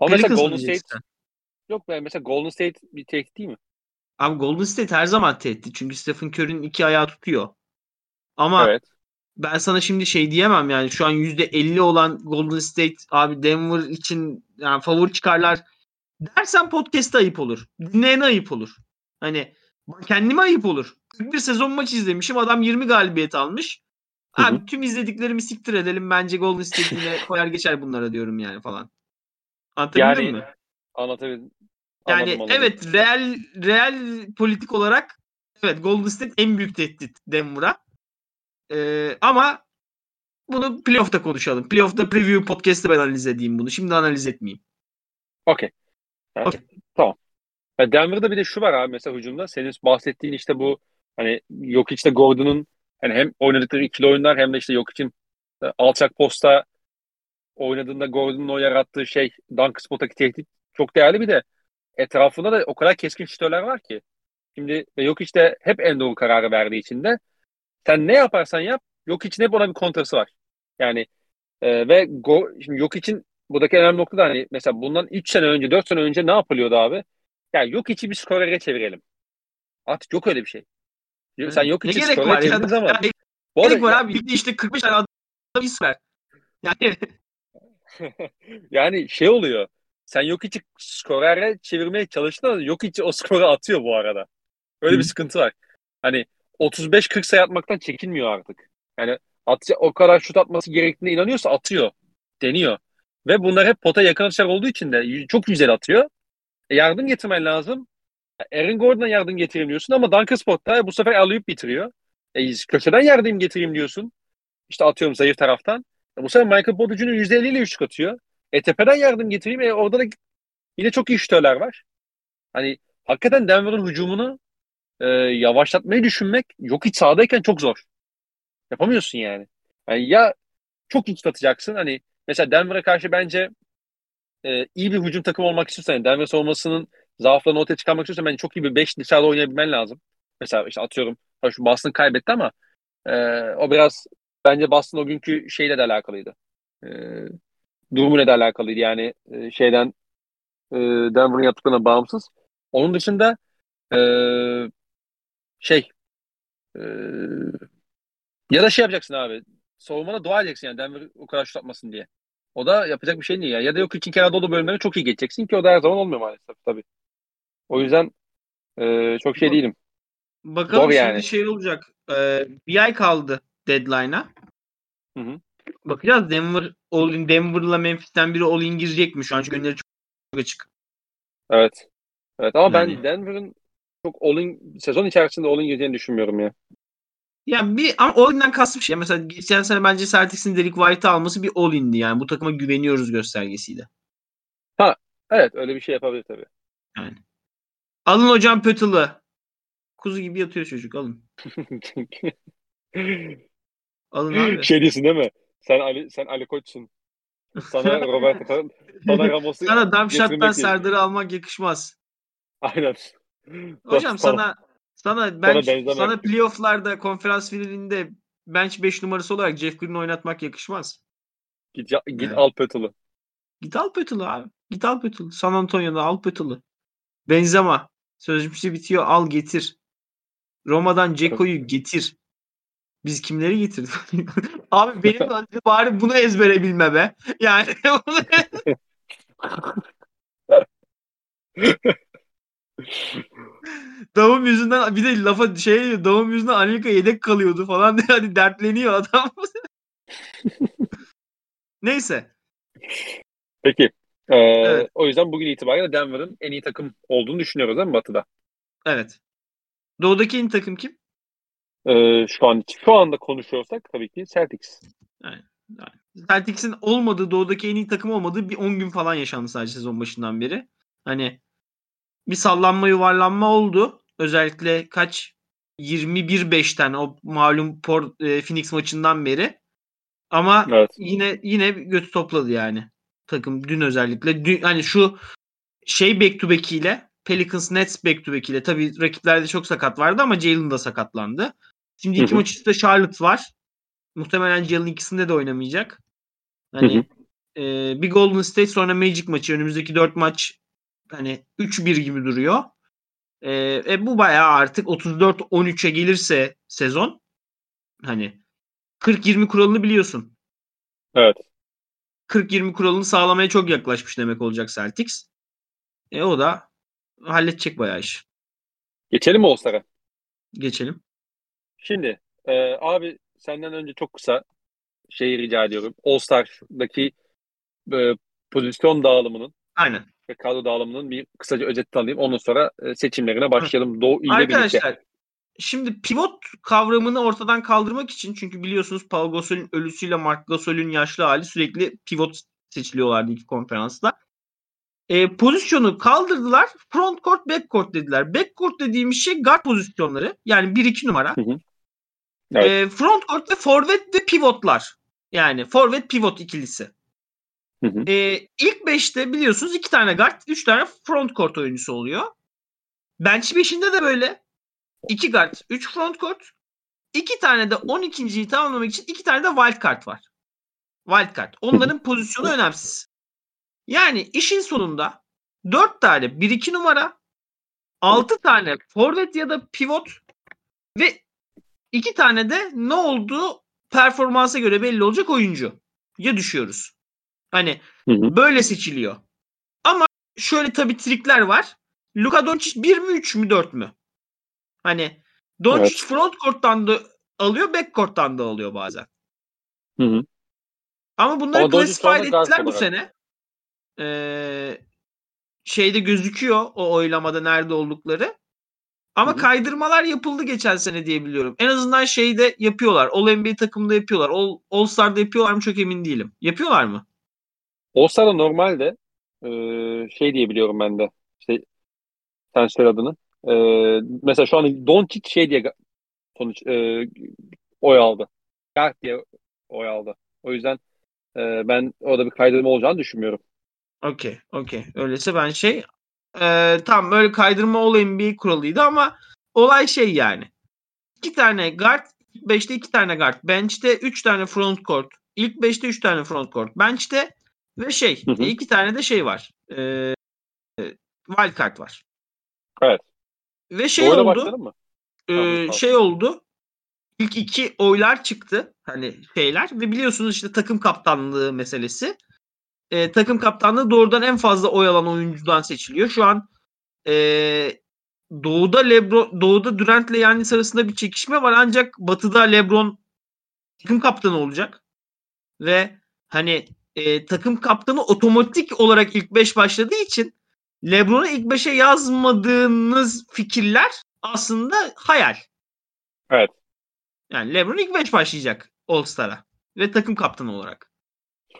Ama mesela Pelicans mı Golden State diyeceksin? yok be mesela Golden State bir tehdit değil mi? Abi Golden State her zaman tehdit. Çünkü Stephen Curry'nin iki ayağı tutuyor. Ama Evet. ben sana şimdi şey diyemem yani şu an %50 olan Golden State abi Denver için yani favori çıkarlar dersen podcast'te ayıp olur. Dinleyene ayıp olur. Hani kendime ayıp olur. 41 sezon maç izlemişim. Adam 20 galibiyet almış. Abi tüm izlediklerimi siktir edelim. Bence Golden State yine koyar geçer bunlara diyorum yani falan. Anlatabildim Yani mi? anlatabildim. Yani Anladım, anladım. evet real real politik olarak evet Golden State en büyük tehdit Denver'a. Ee, ama bunu playoff'ta konuşalım. Playoff'ta preview podcast'te ben analiz edeyim bunu. Şimdi analiz etmeyeyim. Okey. Evet, Okey. Tamam. Ya Denver'da bir de şu var abi mesela hücumda. Senin bahsettiğin işte bu hani yok işte Gordon'un hani hem oynadıkları ikili oyunlar hem de işte yok için alçak posta oynadığında Gordon'un o yarattığı şey dunk spot'taki tehdit çok değerli bir de etrafında da o kadar keskin şütörler var ki. Şimdi yok işte hep en doğru kararı verdiği için de sen ne yaparsan yap yok için hep ona bir kontrası var. Yani e, ve go, şimdi yok için buradaki önemli nokta da hani mesela bundan 3 sene önce 4 sene önce ne yapılıyordu abi? Yani yok içi bir skorere çevirelim. Artık yok öyle bir şey. Sen yok içi skorere ya? çevirdiğin zaman Yani bu ne arada gerek var abi? Ligde işte 45 tane adam ister. Yani yani şey oluyor. Sen yok içi skorere çevirmeye çalıştın ama yok içi o skoru atıyor bu arada. Öyle Hı. bir sıkıntı var. Hani 35-40 sayı atmaktan çekinmiyor artık. Yani at, o kadar şut atması gerektiğine inanıyorsa atıyor. Deniyor. Ve bunlar hep pota yakın atışlar olduğu için de çok güzel atıyor. Yardım getirmen lazım. Aaron Gordon'a yardım getireyim diyorsun ama Duncan Spot'ta bu sefer alıyıp bitiriyor. E, köşeden yardım getireyim diyorsun. İşte atıyorum zayıf taraftan. E, bu sefer Michael Porter Jr. %50 ile üçlük atıyor. E tepeden yardım getireyim. E, orada da yine çok iyi şütörler var. Hani hakikaten Denver'ın hücumunu e, yavaşlatmayı düşünmek yok hiç sahadayken çok zor. Yapamıyorsun yani. Yani ya çok şut atacaksın. Hani mesela Denver'a karşı bence e, iyi bir hücum takımı olmak istiyorsan, yani Denver savunmasının zaaflarını ortaya çıkarmak istiyorsan bence çok iyi bir 5 dışarıda oynayabilmen lazım. Mesela işte atıyorum şu Boston kaybetti ama e, o biraz bence Boston o günkü şeyle de alakalıydı. E, durumuyla da alakalıydı yani e, şeyden e, Denver'ın yaptıklarına bağımsız. Onun dışında e, şey e, ya da şey yapacaksın abi. Savunmana dua edeceksin yani Denver o kadar şut atmasın diye. O da yapacak bir şey değil ya. Ya da yok için kenarda olduğu bölümleri çok iyi geçeceksin ki o da her zaman olmuyor maalesef tabii. O yüzden e, çok şey değilim. bakalım Zor şimdi yani. şey olacak. Ee, bir ay kaldı deadline'a. Hı hı. Bakacağız Denver all in Denver'la Memphis'ten biri all in girecek mi? Şu an çünkü önleri çok çok açık. Evet. Evet ama ben Yani. Denver'ın çok all-in sezon içerisinde all-in gireceğini düşünmüyorum ya. Yani bir ama all in'den kastım şey. Mesela geçen sene bence Celtics'in Derek White'ı alması bir all in'di yani. Bu takıma güveniyoruz göstergesiydi. Evet öyle bir şey yapabilir tabii. Alın hocam Pötül'ü. Kuzu gibi yatıyor çocuk alın. Alın abi. şey diyorsun değil mi? Sen Ali sen Ali Koç'sun. Sana Roberto sana Ramos'u Sana Darmstadt'tan. Serdar'ı almak yakışmaz. Aynen. Hocam sana sana benzemek. sana playoff'larda konferans finalinde bench 5 numarası olarak Jeff Green'i oynatmak yakışmaz. Git, ya- git Evet. al Pötül'ü. Git al Pötül'ü abi. Git al Pötül'ü. San Antonio'da al Pötül'ü. Benzema. Sözleşmesi bitiyor. Al getir. Roma'dan Ceko'yu getir. Biz kimleri getirdik? abi benim bari bunu ezbere bilme be. Yani bunu Davum yüzünden bir de lafa şey Davum yüzünden Anelka yedek kalıyordu falan diye hani dertleniyor adam. Neyse. Peki. Ee, Evet. O yüzden bugün itibariyle Denver'ın en iyi takım olduğunu düşünüyoruz değil mi Batı'da? Evet. Doğudaki en takım kim? Ee, şu an şu anda konuşuyorsak tabii ki Celtics. Celtics'in olmadığı doğudaki en iyi takım olmadığı bir 10 gün falan yaşandı sadece sezon başından beri. Hani bir sallanma yuvarlanma oldu. Özellikle kaç 21-5'ten o malum Port, e, Phoenix maçından beri. Ama Evet. yine yine götü topladı yani takım dün özellikle. Dün, hani şu şey back to back ile Pelicans Nets back to back ile tabii rakiplerde çok sakat vardı ama Jalen da sakatlandı. Şimdi iki maç üstte Charlotte var. Muhtemelen Jalen ikisinde de oynamayacak. Hani e, bir Golden State sonra Magic maçı önümüzdeki dört maç hani 3-1 gibi duruyor. E, e, bu bayağı artık 34-13'e gelirse sezon hani 40-20 kuralını biliyorsun. Evet. 40-20 kuralını sağlamaya çok yaklaşmış demek olacak Celtics. E o da halledecek bayağı iş. Geçelim mi All-Star'a? Geçelim. Şimdi e, abi senden önce çok kısa şeyi rica ediyorum. All-Star'daki e, pozisyon dağılımının Aynen. Ve kadro dağılımının bir kısaca özetini alayım. Ondan sonra e, seçimlerine başlayalım. Doğu ile birlikte. Arkadaşlar şimdi pivot kavramını ortadan kaldırmak için çünkü biliyorsunuz Paul Gasol'ün ölüsüyle Mark Gasol'ün yaşlı hali sürekli pivot seçiliyorlardı iki konferansta. E, pozisyonu kaldırdılar. Front court, back court dediler. Back court dediğimiz şey guard pozisyonları. Yani 1-2 numara. Evet. E, front court ve forvet ve pivotlar. Yani forvet pivot ikilisi. Hı hı. E, ilk 5'te biliyorsunuz 2 tane guard, 3 tane front court oyuncusu oluyor. Bench 5'inde de böyle. 2 guard, 3 front court. 2 tane de 12.yi tamamlamak için 2 tane de wild card var. Wild card. Onların pozisyonu önemsiz. Yani işin sonunda 4 tane 1-2 numara, 6 tane forvet ya da pivot ve 2 tane de ne olduğu performansa göre belli olacak oyuncu. Ya düşüyoruz. Hani Hı hı. böyle seçiliyor. Ama şöyle tabii trikler var. Luka Doncic 1 mi 3 mü 4 mü? Hani Doncic Evet. front court'tan da alıyor, back court'tan da alıyor bazen. Hı hı. Ama bunları Ama classified ettiler bu sene. Ee, şeyde gözüküyor o oylamada nerede oldukları. Ama Hı hı. kaydırmalar yapıldı geçen sene diye biliyorum. En azından şeyde yapıyorlar. All NBA takımında yapıyorlar. All, All Star'da yapıyorlar mı çok emin değilim. Yapıyorlar mı? All-Star'da normalde e, şey diye biliyorum ben de. İşte sen söyle adını. E, mesela şu an Doncic şey diye sonuç e, oy aldı. Guard diye oy aldı. O yüzden e, ben orada bir kaydırma olacağını düşünmüyorum. Okey, okey. Öyleyse ben şey e, tam böyle kaydırma olayım bir kuralıydı ama olay şey yani. İki tane guard, 5'te iki tane guard. Bench'te üç tane front court. İlk 5'te üç tane front court. Bench'te ve şey Hı hı. iki tane de şey var. E, e, wild card var. Evet. Ve şey Oyla oldu. mı? e, Tamam, şey oldu. İlk iki oylar çıktı. Hani şeyler ve biliyorsunuz işte takım kaptanlığı meselesi. E, takım kaptanlığı doğrudan en fazla oy alan oyuncudan seçiliyor. Şu an e, Doğu'da LeBron Doğu'da Durant ile Yannis arasında bir çekişme var ancak Batı'da LeBron takım kaptanı olacak. Ve hani e, takım kaptanı otomatik olarak ilk 5 başladığı için LeBron'u ilk 5'e yazmadığınız fikirler aslında hayal. Evet. Yani LeBron ilk 5 başlayacak All-Star'a ve takım kaptanı olarak.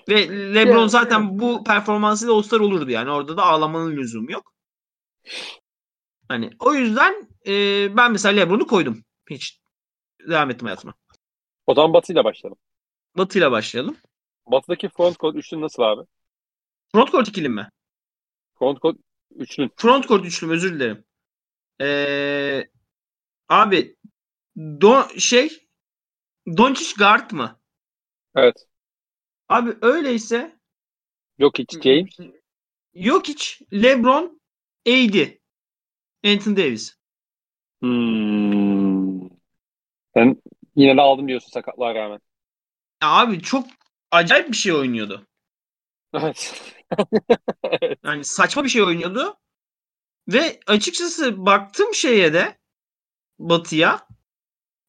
Ve LeBron Ya, zaten bu performansıyla All-Star olurdu yani. Orada da ağlamanın lüzumu yok. Hani o yüzden e, ben mesela LeBron'u koydum. Hiç devam ettim hayatıma. O zaman Batı ile başlayalım. Batı'yla başlayalım. Batı'daki front court üçlü nasıl abi? Front court ikili mi? Front court üçlü. Front court üçlü özür dilerim. Ee, abi Don, şey Doncic guard mı? Evet. Abi öyleyse Yok hiç James. yok hiç LeBron AD Anthony Davis. Hmm. Sen yine de aldım diyorsun sakatlığa rağmen. Ya abi çok acayip bir şey oynuyordu. Evet. Yani saçma bir şey oynuyordu. Ve açıkçası baktım şeye de Batı'ya.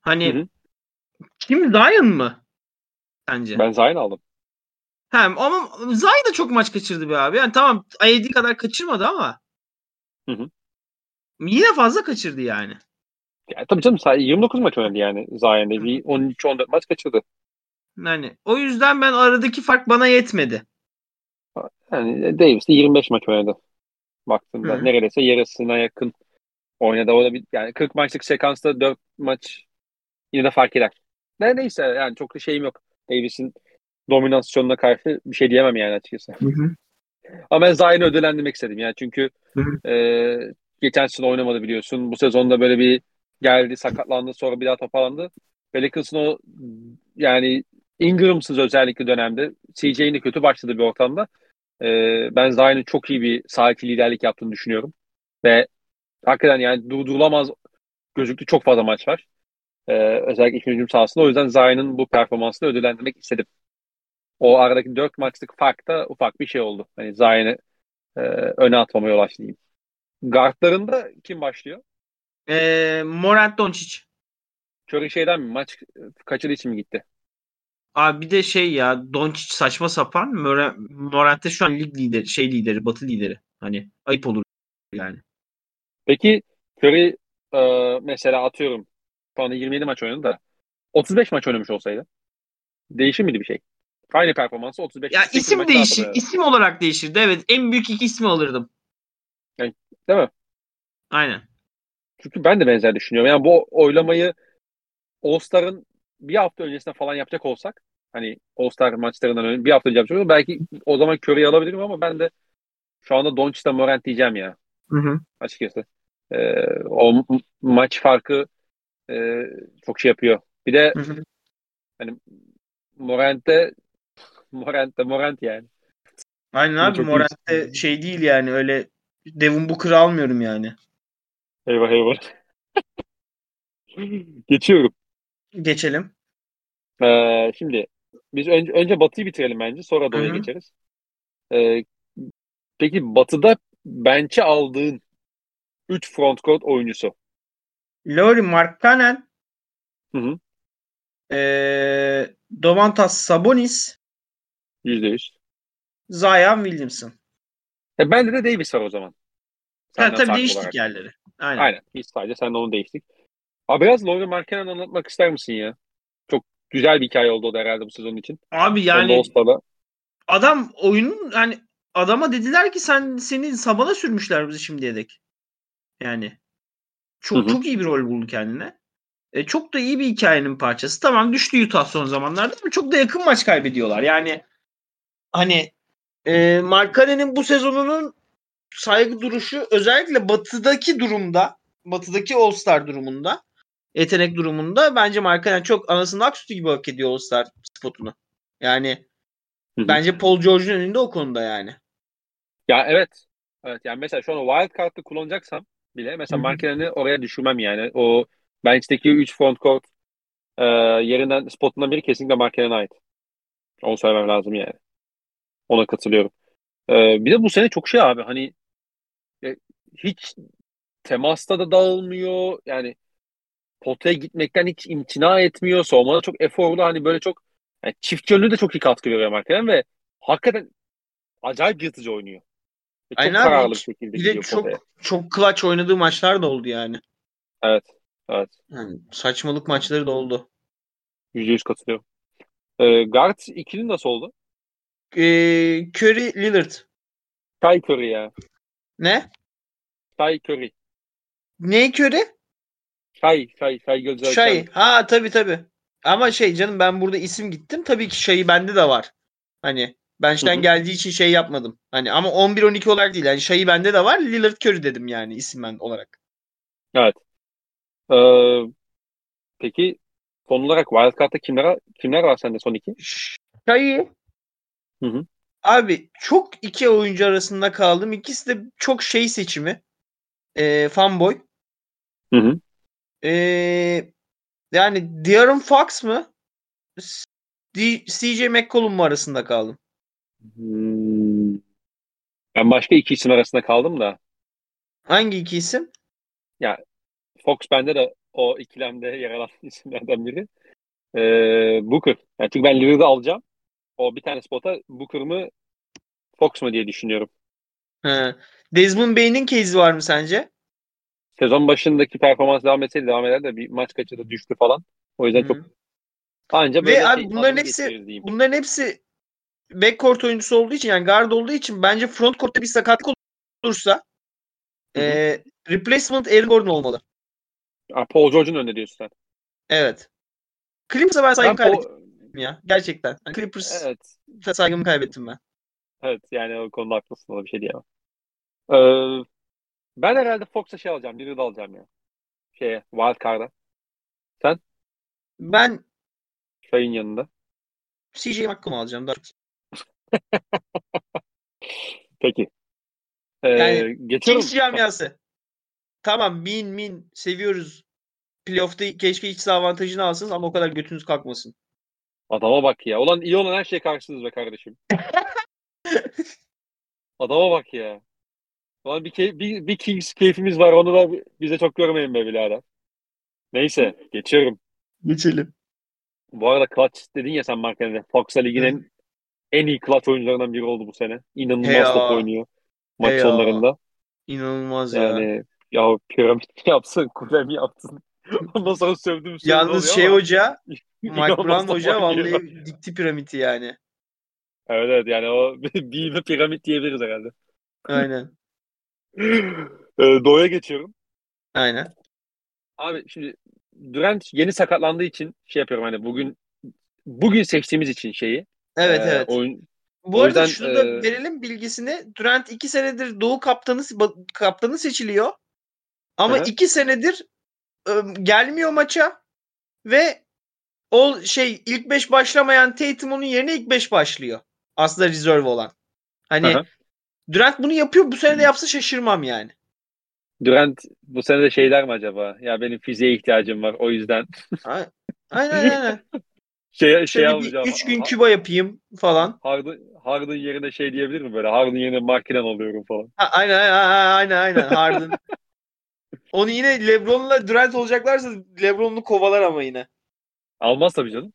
Hani Hı hı. kim Zion mı? Sence? Ben Zion aldım. Hem ama Zion da çok maç kaçırdı be abi. Yani tamam AD kadar kaçırmadı ama Hı hı. yine fazla kaçırdı yani. Ya, tabii canım sadece 29 maç oynadı yani Zion'da. Bir 13-14 maç kaçırdı. Yani o yüzden ben aradaki fark bana yetmedi. Yani Davis de 25 maç oynadı. Baktığımda Hı. neredeyse yarısına yakın oynadı. O da bir, yani 40 maçlık sekansta 4 maç yine de fark eder. Ne, neyse yani çok da şeyim yok. Davis'in dominasyonuna karşı bir şey diyemem yani açıkçası. Hı hı. Ama ben Zayn'i ödüllendirmek istedim yani çünkü Hı hı. e, geçen sene oynamadı biliyorsun. Bu sezonda böyle bir geldi sakatlandı sonra bir daha toparlandı. Pelicans'ın o yani Ingram'sız özellikle dönemde CJ'in de kötü başladığı bir ortamda e, ben Zayn'in çok iyi bir saha içi liderlik yaptığını düşünüyorum. Ve hakikaten yani durdurulamaz gözüktü çok fazla maç var. E, özellikle ikinci hücum sahasında. O yüzden Zayn'in bu performansını ödüllendirmek istedim. O aradaki dört maçlık fark da ufak bir şey oldu. Hani Zayn'i e, öne atmama yol açtı diyeyim. Guardlarında kim başlıyor? Ee, Morant Doncic. Curry şeyden mi? Maç kaçırdığı için mi gitti? Abi bir de şey ya Doncic saçma sapan. Mora- Morant de şu an lig lideri, şey lideri, batı lideri. Hani ayıp olur yani. Peki Curry e, mesela atıyorum şu anda 27 maç oynadı da 35 maç oynamış olsaydı değişir miydi bir şey? Aynı performansı 35 Ya 38 isim değişir, isim olarak değişirdi. Evet, en büyük iki ismi alırdım. Değil mi? Aynen. Çünkü ben de benzer düşünüyorum. Yani bu oylamayı All-Star'ın bir hafta öncesinde falan yapacak olsak hani All-Star maçlarından önce bir hafta önce yapacak olsak belki o zaman Curry'i alabilirim ama ben de şu anda Doncic'ten Morant diyeceğim ya Hı hı. açıkçası. Ee, o maç farkı e, çok şey yapıyor. Bir de Hı hı. Morant'te Morant'te Morant yani. Aynen Yine abi çok Morant de şey değil yani öyle Devin Booker'ı almıyorum yani. Eyvah eyvah. Geçiyorum. Geçelim. Ee, şimdi biz önce, önce Batı'yı bitirelim bence. Sonra Doğu'ya geçeriz. Ee, peki Batı'da bench'e aldığın 3 frontcourt oyuncusu. Lauri Markkanen, Hı hı. eee Domantas Sabonis, %100. Zion Williamson. E, bende de Davis var o zaman. Ha, Senden tabii farklı değiştik olarak. yerleri. Aynen. Aynen. Biz sadece sen onu değiştik. Abi biraz Lauri Markkanen anlatmak ister misin ya? Güzel bir hikaye oldu o da herhalde bu sezon için. Abi Yani, adam oyunun yani adama dediler ki sen seni sabana sürmüşler bizi şimdiye dek. Yani çok Hı hı. çok iyi bir rol buldu kendine. E, çok da iyi bir hikayenin parçası. Tamam düştü Utah son zamanlarda ama çok da yakın maç kaybediyorlar. Yani hani e, Markkanen'in bu sezonunun saygı duruşu özellikle batıdaki durumda batıdaki All-Star durumunda yetenek durumunda bence Markkanen çok anasının ak sütü gibi hak ediyor All-Star spotunu. Yani bence Paul George'un önünde o konuda yani. Ya evet. Evet yani mesela şu an wild card'ı kullanacaksam bile mesela. Markkanen'i oraya düşürmem yani. O bench'teki 3 frontcourt e, yerinden spotundan biri kesinlikle Markkanen'e ait. Onu söylemem lazım yani. Ona katılıyorum. E, bir de bu sene çok şey abi hani e, hiç temasta da dağılmıyor. Yani potaya gitmekten hiç imtina etmiyor. Savunmada çok eforlu hani böyle çok yani çift yönlü de çok iyi katkı veriyor Markkanen ve hakikaten acayip yırtıcı oynuyor. Ve çok Aynen abi, kararlı bir şekilde Bir de çok potaya. çok clutch oynadığı maçlar da oldu yani. Evet. Evet. Yani saçmalık maçları da oldu. %100 katılıyorum. Ee, guard ikili nasıl oldu? Ee, Curry Lillard. Shy Curry ya. Ne? Shy Curry. Ne Curry? Shy, Shy gözü Şayı. açan. Ha tabii tabii. Ama şey canım ben burada isim gittim. Tabii ki Şayı bende de var. Hani bench'ten Hı hı. geldiği için şey yapmadım. Hani ama 11-12 olarak değil. Yani Şayı bende de var. Lillard Curry dedim yani isim ben olarak. Evet. Ee, peki son olarak Wildcard'da kimler, kimler var sende son iki? Şayı Hı hı. abi çok iki oyuncu arasında kaldım. İkisi de çok şey seçimi. Ee, fanboy. Hı hı. Ee, yani De'Aaron Fox mı? D- CJ McCollum mu arasında kaldım. Hmm. Ben başka iki isim arasında kaldım da. Hangi iki isim? Fox bende de o ikilemde yer alan isimlerden biri. Ee, Booker. Yani çünkü ben Lillard'ı alacağım. O bir tane spota Booker mı Fox mu diye düşünüyorum. Ha. Desmond Bain'in case'i var mı sence? Sezon başındaki performans devam etseydi devam eder de bir maç kaçırdı düştü falan. O yüzden çok Hı. anca Ve böyle abi şey, bunların hepsi-. Bunların hepsi backcourt oyuncusu olduğu için yani guard olduğu için bence frontcourt'ta bir sakatlık olursa. Ee, replacement Aaron Gordon olmalı. Ha, Paul George'un önünde diyorsun sen. Evet. Clippers'a ben saygımı Ben Paul- kaybettim ya. Gerçekten. Hani Clippers Evet. saygımı kaybettim ben. Evet yani o konuda haklısın ona bir şey diyemem. Ee, ben herhalde Fox'a şey alacağım. Birini de alacağım ya. Şeye, Wild Card'a. Ben Şay'ın yanında. CJ McCollum alacağım. Daha. Peki. Ee, Yani geçiyorum. Kings camiası. Tamam min min seviyoruz. Playoff'ta keşke iç saha avantajını alsın ama o kadar götünüz kalkmasın. Adama bak ya. Ulan iyi olan her şeye karşısınız be kardeşim. Adama bak ya. Ulan bir, key- bir, bir Kings keyfimiz var. Onu da bize çok görmeyin be birader. Neyse. Geçiyorum. Geçelim. Bu arada clutch dedin ya sen Marken'de. Fox'a ligin en, en iyi clutch oyuncularından biri oldu bu sene. İnanılmaz He ya. top oynuyor. Maç He ya. sonlarında. İnanılmaz ya. Yani ya piramit yapsın, kule mi yapsın? Ondan sonra sövdüm Yalnız şey ama hoca, Mike Brown hoca vallahi dikti piramidi yani. Evet evet yani o büyüme piramit diyebiliriz herhalde. Aynen. Ee, Doğu'ya geçiyorum. Aynen. Abi şimdi Durant yeni sakatlandığı için şey yapıyorum hani bugün bugün seçtiğimiz için şeyi. Evet e, evet. Oyun, Bu arada yüzden, şunu da e, verelim bilgisini. Durant 2 senedir Doğu kaptanı kaptanı seçiliyor. Ama Hı hı. 2 senedir e, gelmiyor maça ve o şey ilk 5 başlamayan Tatum onun yerine ilk 5 başlıyor. Aslında reserve olan. Hani Hı hı. Durant bunu yapıyor. Bu sene de yapsa şaşırmam yani. Durant bu sene de şey der mi acaba? Ya benim fiziğe ihtiyacım var o yüzden Aynen aynen. şey şey alacağım. 3 gün Küba yapayım falan. Harden, Harden yerine şey diyebilir mi böyle? Harden yerine makinen alıyorum falan. Ha, aynen aynen aynen Harden. Onu yine LeBron'la Durant olacaklarsa LeBron'u kovalar ama yine. Almaz tabii canım.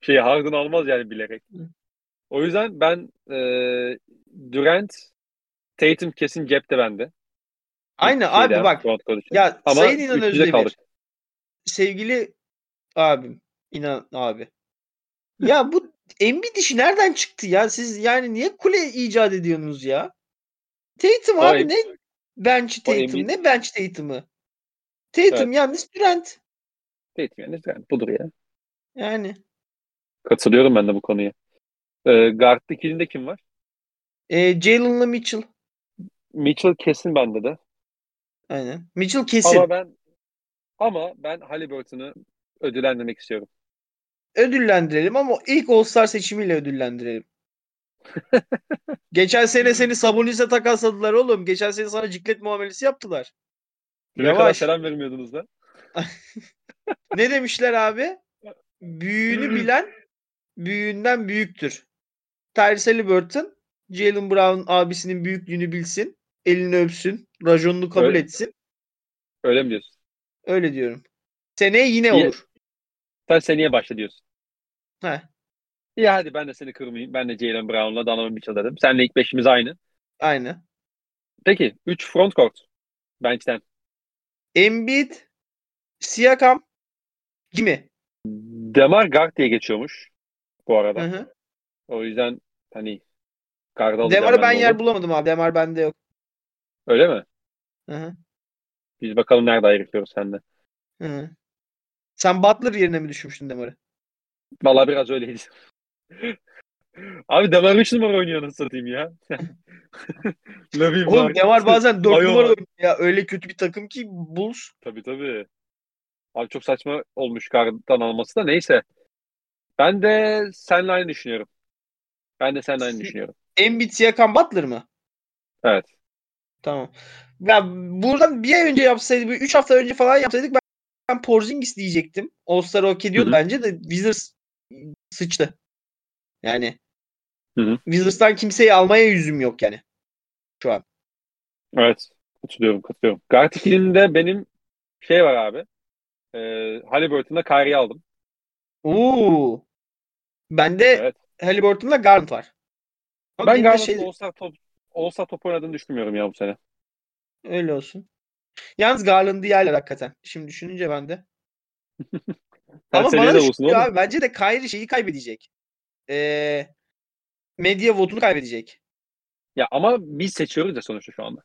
Şey Harden almaz yani bilerek. O yüzden ben e, Durant, Tatum kesin cepte bende. Aynen Şeyden, abi bak. Ya Ama Sayın İnan Özdemir. kaldık. Sevgili abim. İnan abi. Ya bu Embiid işi nereden çıktı ya? Siz yani niye kule icat ediyorsunuz ya? Tatum O abi Em- ne bench Tatum ne bench Tatum'ı? Tatum yalnız Durant. Tatum yani Durant budur ya. Yani. Katılıyorum ben de bu konuya. E, guard ikilinde kim var? E, Jalen'la Mitchell. Mitchell kesin bende de. Aynen. Mitchell kesin. Ama ben ama ben Halliburton'u ödüllendirmek istiyorum. Ödüllendirelim ama ilk All-Star seçimiyle ödüllendirelim. Geçen sene seni Sabonis'e takasladılar oğlum. Geçen sene sana ciklet muamelesi yaptılar. Ne kadar selam vermiyordunuz da. Ne demişler abi? Büyüğünü bilen büyüğünden büyüktür. Tyrese Halliburton Jalen Brown abisinin büyüklüğünü bilsin. Elini öpsün. Rajonunu kabul Öyle. etsin. Öyle mi diyorsun? Öyle diyorum. Seneye yine İyi. olur. Sen seneye başla diyorsun. Heh, İyi hadi ben de seni kırmayayım. Ben de Jalen Brown'la Donovan Mitchell dedim. Seninle ilk beşimiz aynı. aynı. Peki 3 front court. Bench'ten. Embiid, Siakam, Kimi? Demar Guard diye geçiyormuş bu arada. Hı hı. O yüzden hani Alacağım Demar'ı ben yer onu. bulamadım abi. Demar bende yok. Öyle mi? Hı hı. Biz bakalım nerede ayırıyoruz sende. Hı hı. Sen Butler yerine mi düşmüştün Demar'ı? Vallahi biraz öyleydi. Abi Demar 3 numara oynuyor nasıl satayım ya. Lavin Oğlum var. Demar bazen 4 Ayo numara oynuyor ya. Öyle kötü bir takım ki Bulls. Tabii tabii. Abi çok saçma olmuş Guard'dan alması da neyse. Ben de seninle aynı düşünüyorum. Ben de seninle aynı düşünüyorum. Embiid, Siakam, Butler mı? Evet. Tamam. Ya buradan bir ay önce yapsaydı, 3 hafta önce falan yapsaydık ben, ben Porzingis diyecektim. All-Star hak ediyordu bence de Wizards sıçtı. Yani Hı hı. Wizards'tan kimseyi almaya yüzüm yok yani. Şu an. Evet. Katılıyorum, katılıyorum. Guard ikilinde benim şey var abi. E, Halliburton'da Kyrie'yi aldım. Oo. Bende Evet. Halliburton'la Garland var. Ama Ben Garland'ın şey All-Star top, All-Star top oynadığını düşünmüyorum ya bu sene. öyle olsun. Yalnız Garland'ı yerler hakikaten. Şimdi düşününce ben de. Ama bana de da olsun abi. Bence de Kyrie şeyi kaybedecek. Ee, medya votunu kaybedecek. Ya ama biz seçiyoruz ya sonuçta şu anda.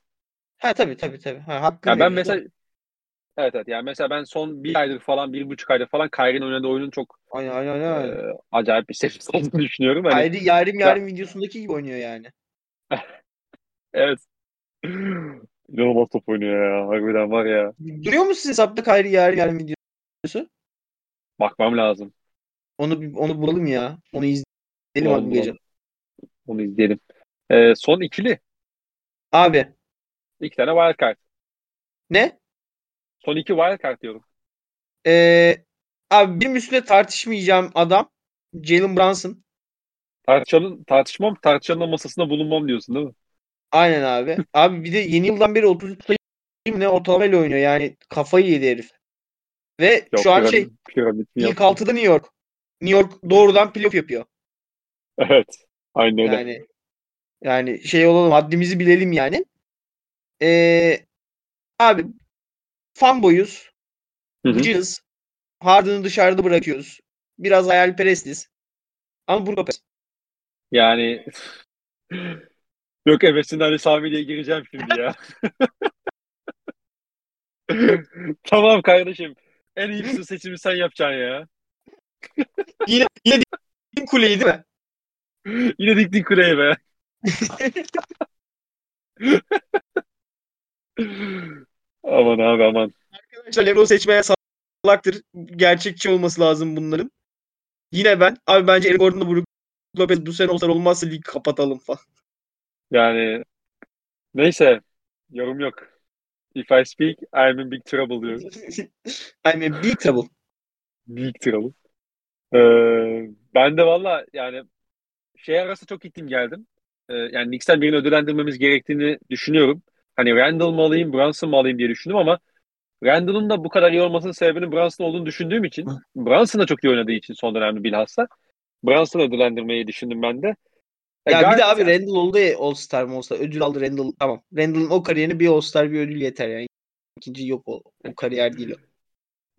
Ha tabii tabii tabii. Ha, hakkını Yani ben mesela evet evet yani mesela ben son bir aydır falan bir buçuk aydır falan Kyrie'nin oynadığı oyunun çok Aynen aynen aynen. e, acayip bir seviyesi olduğunu düşünüyorum. Hani, Hayri yarim yarim videosundaki gibi oynuyor yani. evet. İnanılmaz top oynuyor ya. Harbiden var ya. Duruyor mu sizin hesapta Hayri yarim yarim videosu? Bakmam lazım. Onu onu bulalım ya. Onu izleyelim abi bu gece. Onu izleyelim. E, son ikili. Abi İki tane wild card. ne? Son iki wild card diyorum. Ee, abi benim üstüne tartışmayacağım adam Jalen Brunson. Tartışanın, tartışmam, tartışanın masasında bulunmam diyorsun değil mi? Aynen abi. Abi bir de yeni yıldan beri 33 sayı ne ortalamayla oynuyor yani kafayı yedi herif. Ve Yok, şu an şey piramit ilk yaptı? altıda New York. New York doğrudan playoff yapıyor. Evet. Aynen öyle. Yani yani şey olalım haddimizi bilelim yani. Ee, abi fanboyuz. Gıcığız. Harden'ı dışarıda bırakıyoruz. Biraz hayalperestiz. Ama Brook Lopez. Yani yok evesin Ali Sami diye gireceğim şimdi ya. Tamam kardeşim. En iyisi seçimi sen yapacaksın ya. Yine yine dik kuleyi değil mi? Yine diktin kuleye be. aman abi aman. Arkadaşlar Lebron seçmeye salaktır. Gerçekçi olması lazım bunların. Yine ben. Abi bence Eric Gordon'la Brook Lopez bu sene olsa olmazsa lig kapatalım falan. Yani neyse yorum yok. If I speak, I'm in big trouble diyor. I mean big trouble. Big trouble. Ee, ben de valla yani şey arası çok gittim geldim. Ee, yani Knicks'ten birini ödüllendirmemiz gerektiğini düşünüyorum. Hani Randall mı alayım, Brunson mı alayım diye düşündüm ama Randall'ın da bu kadar iyi olmasının sebebinin Brunson olduğunu düşündüğüm için Brunson da çok iyi oynadığı için son dönemde bilhassa Brunson ödüllendirmeyi düşündüm ben de. E, Ya bir de abi Randall oldu ya All-Star mı olsa ödül aldı Randall. Tamam. Randall'ın o kariyerine bir All-Star bir ödül yeter yani. İkinci yok o. O kariyer değil o.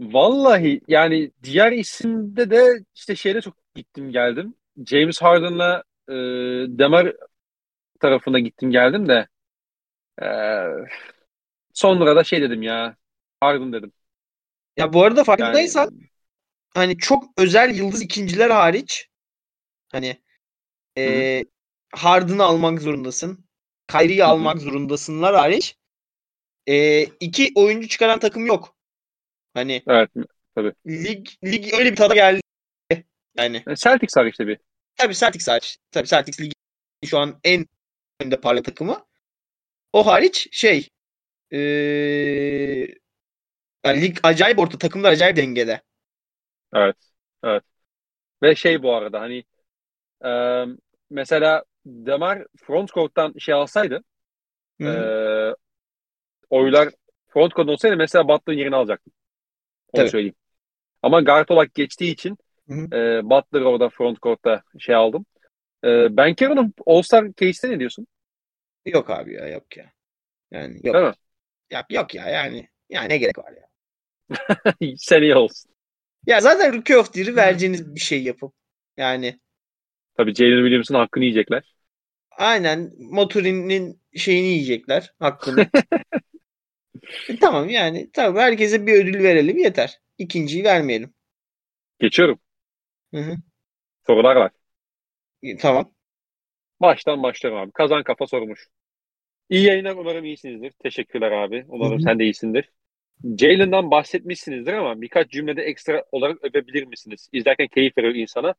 Vallahi yani diğer isimde de işte şeyde çok gittim geldim. James Harden'la e, Demar tarafına gittim geldim de e, sonra da şey dedim ya Harden dedim. Ya bu arada Yani farkındaysan hani çok özel yıldız ikinciler hariç hani eee Harden'ı almak zorundasın. Kyrie'yi almak zorundasınlar hariç eee iki oyuncu çıkaran takım yok. Hani evet lig lig öyle bir tada geldi. Yani E, Celtics var işte bir. tabii Celtics hariç. Tabii Celtics ligi şu an en önde parlak takımı. O hariç şey eee yani lig acayip orta. Takımlar acayip dengede. Evet. Evet. Ve şey bu arada hani e, mesela Demar frontcourt'tan şey alsaydı Hı hı. e, oylar frontcourt olsaydı mesela Butler'ın yerini alacaktım. Onu Tabii. söyleyeyim. Ama guard olarak geçtiği için Hı hı. e, Butler'ı orada frontcourt'ta şey aldım. E, Ben Carroll'ın All-Star case'te ne diyorsun? Yok abi ya yok ya. Yani yok. Değil mi? Ya, yok ya yani. Yani ne gerek var ya. Seneye olsun. Ya zaten Rookie of Year'ı vereceğiniz bir şey yapıp. Yani Tabii Jalen Williams'ın hakkını yiyecekler. aynen Motorin'in şeyini yiyecekler. Hakkını. E, tamam yani. Tamam herkese bir ödül verelim yeter. İkinciyi vermeyelim. Geçiyorum. Hı hı. Sorular var. E, Tamam. Baştan başlıyorum abi. Kazan kafa sormuş. İyi yayınlar. Umarım iyisinizdir. Teşekkürler abi. Umarım sen de iyisindir. Jalen'dan bahsetmişsinizdir ama birkaç cümlede ekstra olarak övebilir misiniz? İzlerken keyif veriyor insana.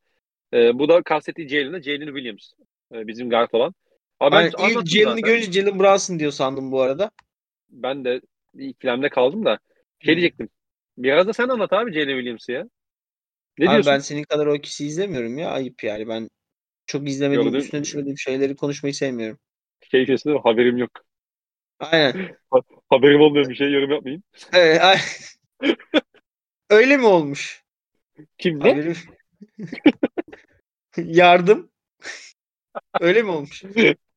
Ee, bu da kastettiği Jalen'ı Jalen Williams. Ee, bizim guard olan. Ama ben Ben ilk Jalen'ı görünce Jalen Brunson diyor sandım bu arada. Ben de ikilemde kaldım da. Şey Hı. diyecektim. Biraz da sen anlat abi Jalen Williams'ı ya. Ne Abi diyorsun? ben senin kadar o kişi izlemiyorum ya. Ayıp yani. Ben çok izlemediğim, Gördüm. üstüne düşmediğim şeyleri konuşmayı sevmiyorum. Şey diyorsun? Haberim yok. Aynen. Haberim olmayan bir şey yorum yapmayın. Evet, ay- Öyle mi olmuş? Kim ne? Haberim. Yardım. Öyle mi olmuş?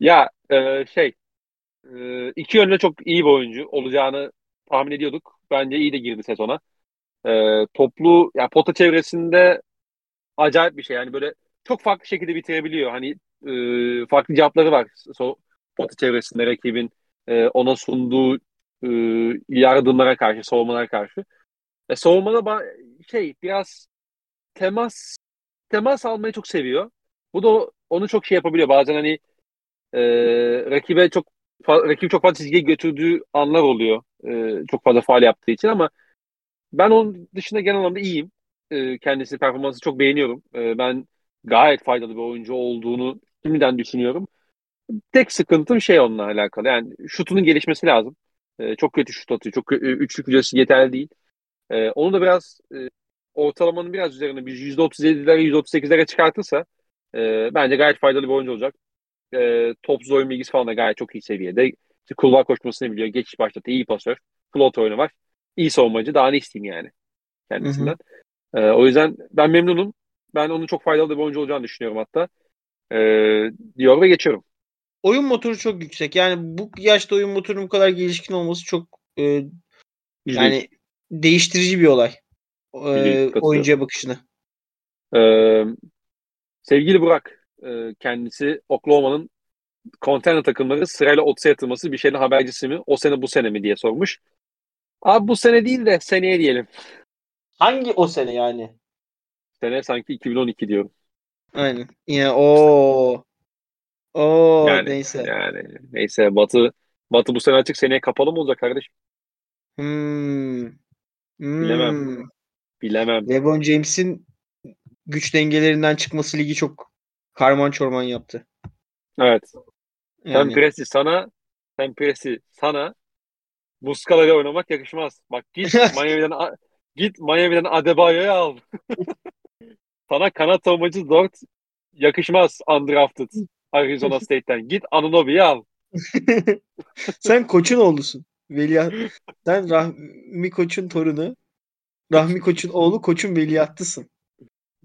Ya e, şey e, iki yönde çok iyi bir oyuncu olacağını tahmin ediyorduk. Bence iyi de girdi sezona. E, toplu ya pota çevresinde acayip bir şey. Yani böyle çok farklı şekilde bitirebiliyor. Hani e, farklı cevapları var. So, pota çevresinde rakibin e, ona sunduğu e, yardımlara karşı, savunmalara karşı. E, savunmada şey biraz temas temas almayı çok seviyor. Bu da onu çok şey yapabiliyor. Bazen hani e, rakibe çok rakip çok fazla çizgiye götürdüğü anlar oluyor. E, çok fazla faal yaptığı için ama ben onun dışında genel anlamda iyiyim. E, kendisi performansı çok beğeniyorum. E, ben gayet faydalı bir oyuncu olduğunu şimdiden düşünüyorum. Tek sıkıntım şey onunla alakalı. Yani şutunun gelişmesi lazım. E, çok kötü şut atıyor. Çok kötü, üçlük yüzdesi yeterli değil. E, onu da biraz e, ortalamanın biraz üzerine bir %37'lere %38'lere çıkartırsa e, bence gayet faydalı bir oyuncu olacak. E, topsuz oyun bilgisi falan da gayet çok iyi seviyede. İşte kulvar koşmasını biliyor. Geçiş başlatı. iyi pasör. Float oyunu var. İyi savunmacı. Daha ne isteyeyim yani kendisinden. Hı hı. E, o yüzden ben memnunum. Ben onun çok faydalı bir oyuncu olacağını düşünüyorum hatta. E, diyor ve geçiyorum. Oyun motoru çok yüksek. Yani bu yaşta oyun motorunun bu kadar gelişkin olması çok e, yani değiştirici bir olay. E, oyuncuya bakışını. Ee, sevgili Burak, e, kendisi Oklahoma'nın konteyner takımları sırayla otsa yatırması bir şeyin habercisi mi? O sene bu sene mi diye sormuş. Abi bu sene değil de seneye diyelim. Hangi o sene yani? Sene sanki 2012 diyorum. Aynen. Yine o o yani, neyse. Yani neyse Batı Batı bu sene açık seneye kapalı mı olacak kardeşim? Hmm. Hmm. Bilemem. Bilemem. LeBron James'in güç dengelerinden çıkması ligi çok karman çorman yaptı. Evet. Yani. Sen Presi sana sen Presi sana Muscala ile oynamak yakışmaz. Bak git Miami'den git Miami'den Adebayo'yu al. sana kanat savunmacı zor yakışmaz undrafted Arizona State'ten. Git Anunobi'yi al. Sen koçun oğlusun. Veliaht. Sen Rahmi Koç'un torunu. Rahmi Koç'un oğlu Koç'un veliahtısın.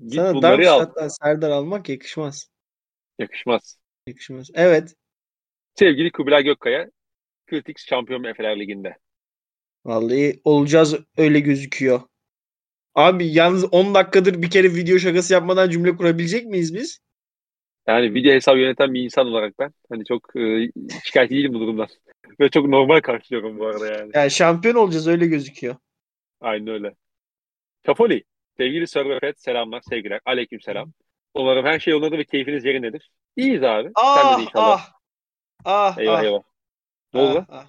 Git Sana Darmstadt'tan Serdar almak yakışmaz. Yakışmaz. Yakışmaz. Evet. Sevgili Kubilay Gökkaya, Kritik şampiyon Efeler Ligi'nde. Vallahi olacağız öyle gözüküyor. Abi yalnız 10 dakikadır bir kere video şakası yapmadan cümle kurabilecek miyiz biz? Yani video hesabı yöneten bir insan olarak ben hani çok e, şikayetçi değilim bu durumdan. Ve çok normal karşılıyorum bu arada yani. Yani şampiyon olacağız öyle gözüküyor. Aynen öyle. Kafoli, sevgili Sörvefet selamlar, sevgiler. Aleyküm selam. Umarım her şey yolunda ve keyfiniz yerindedir. İyiyiz abi. Ah, Sen de inşallah. Ah, ah, eyvah ah. eyvah. Ne oldu? Ah, ah.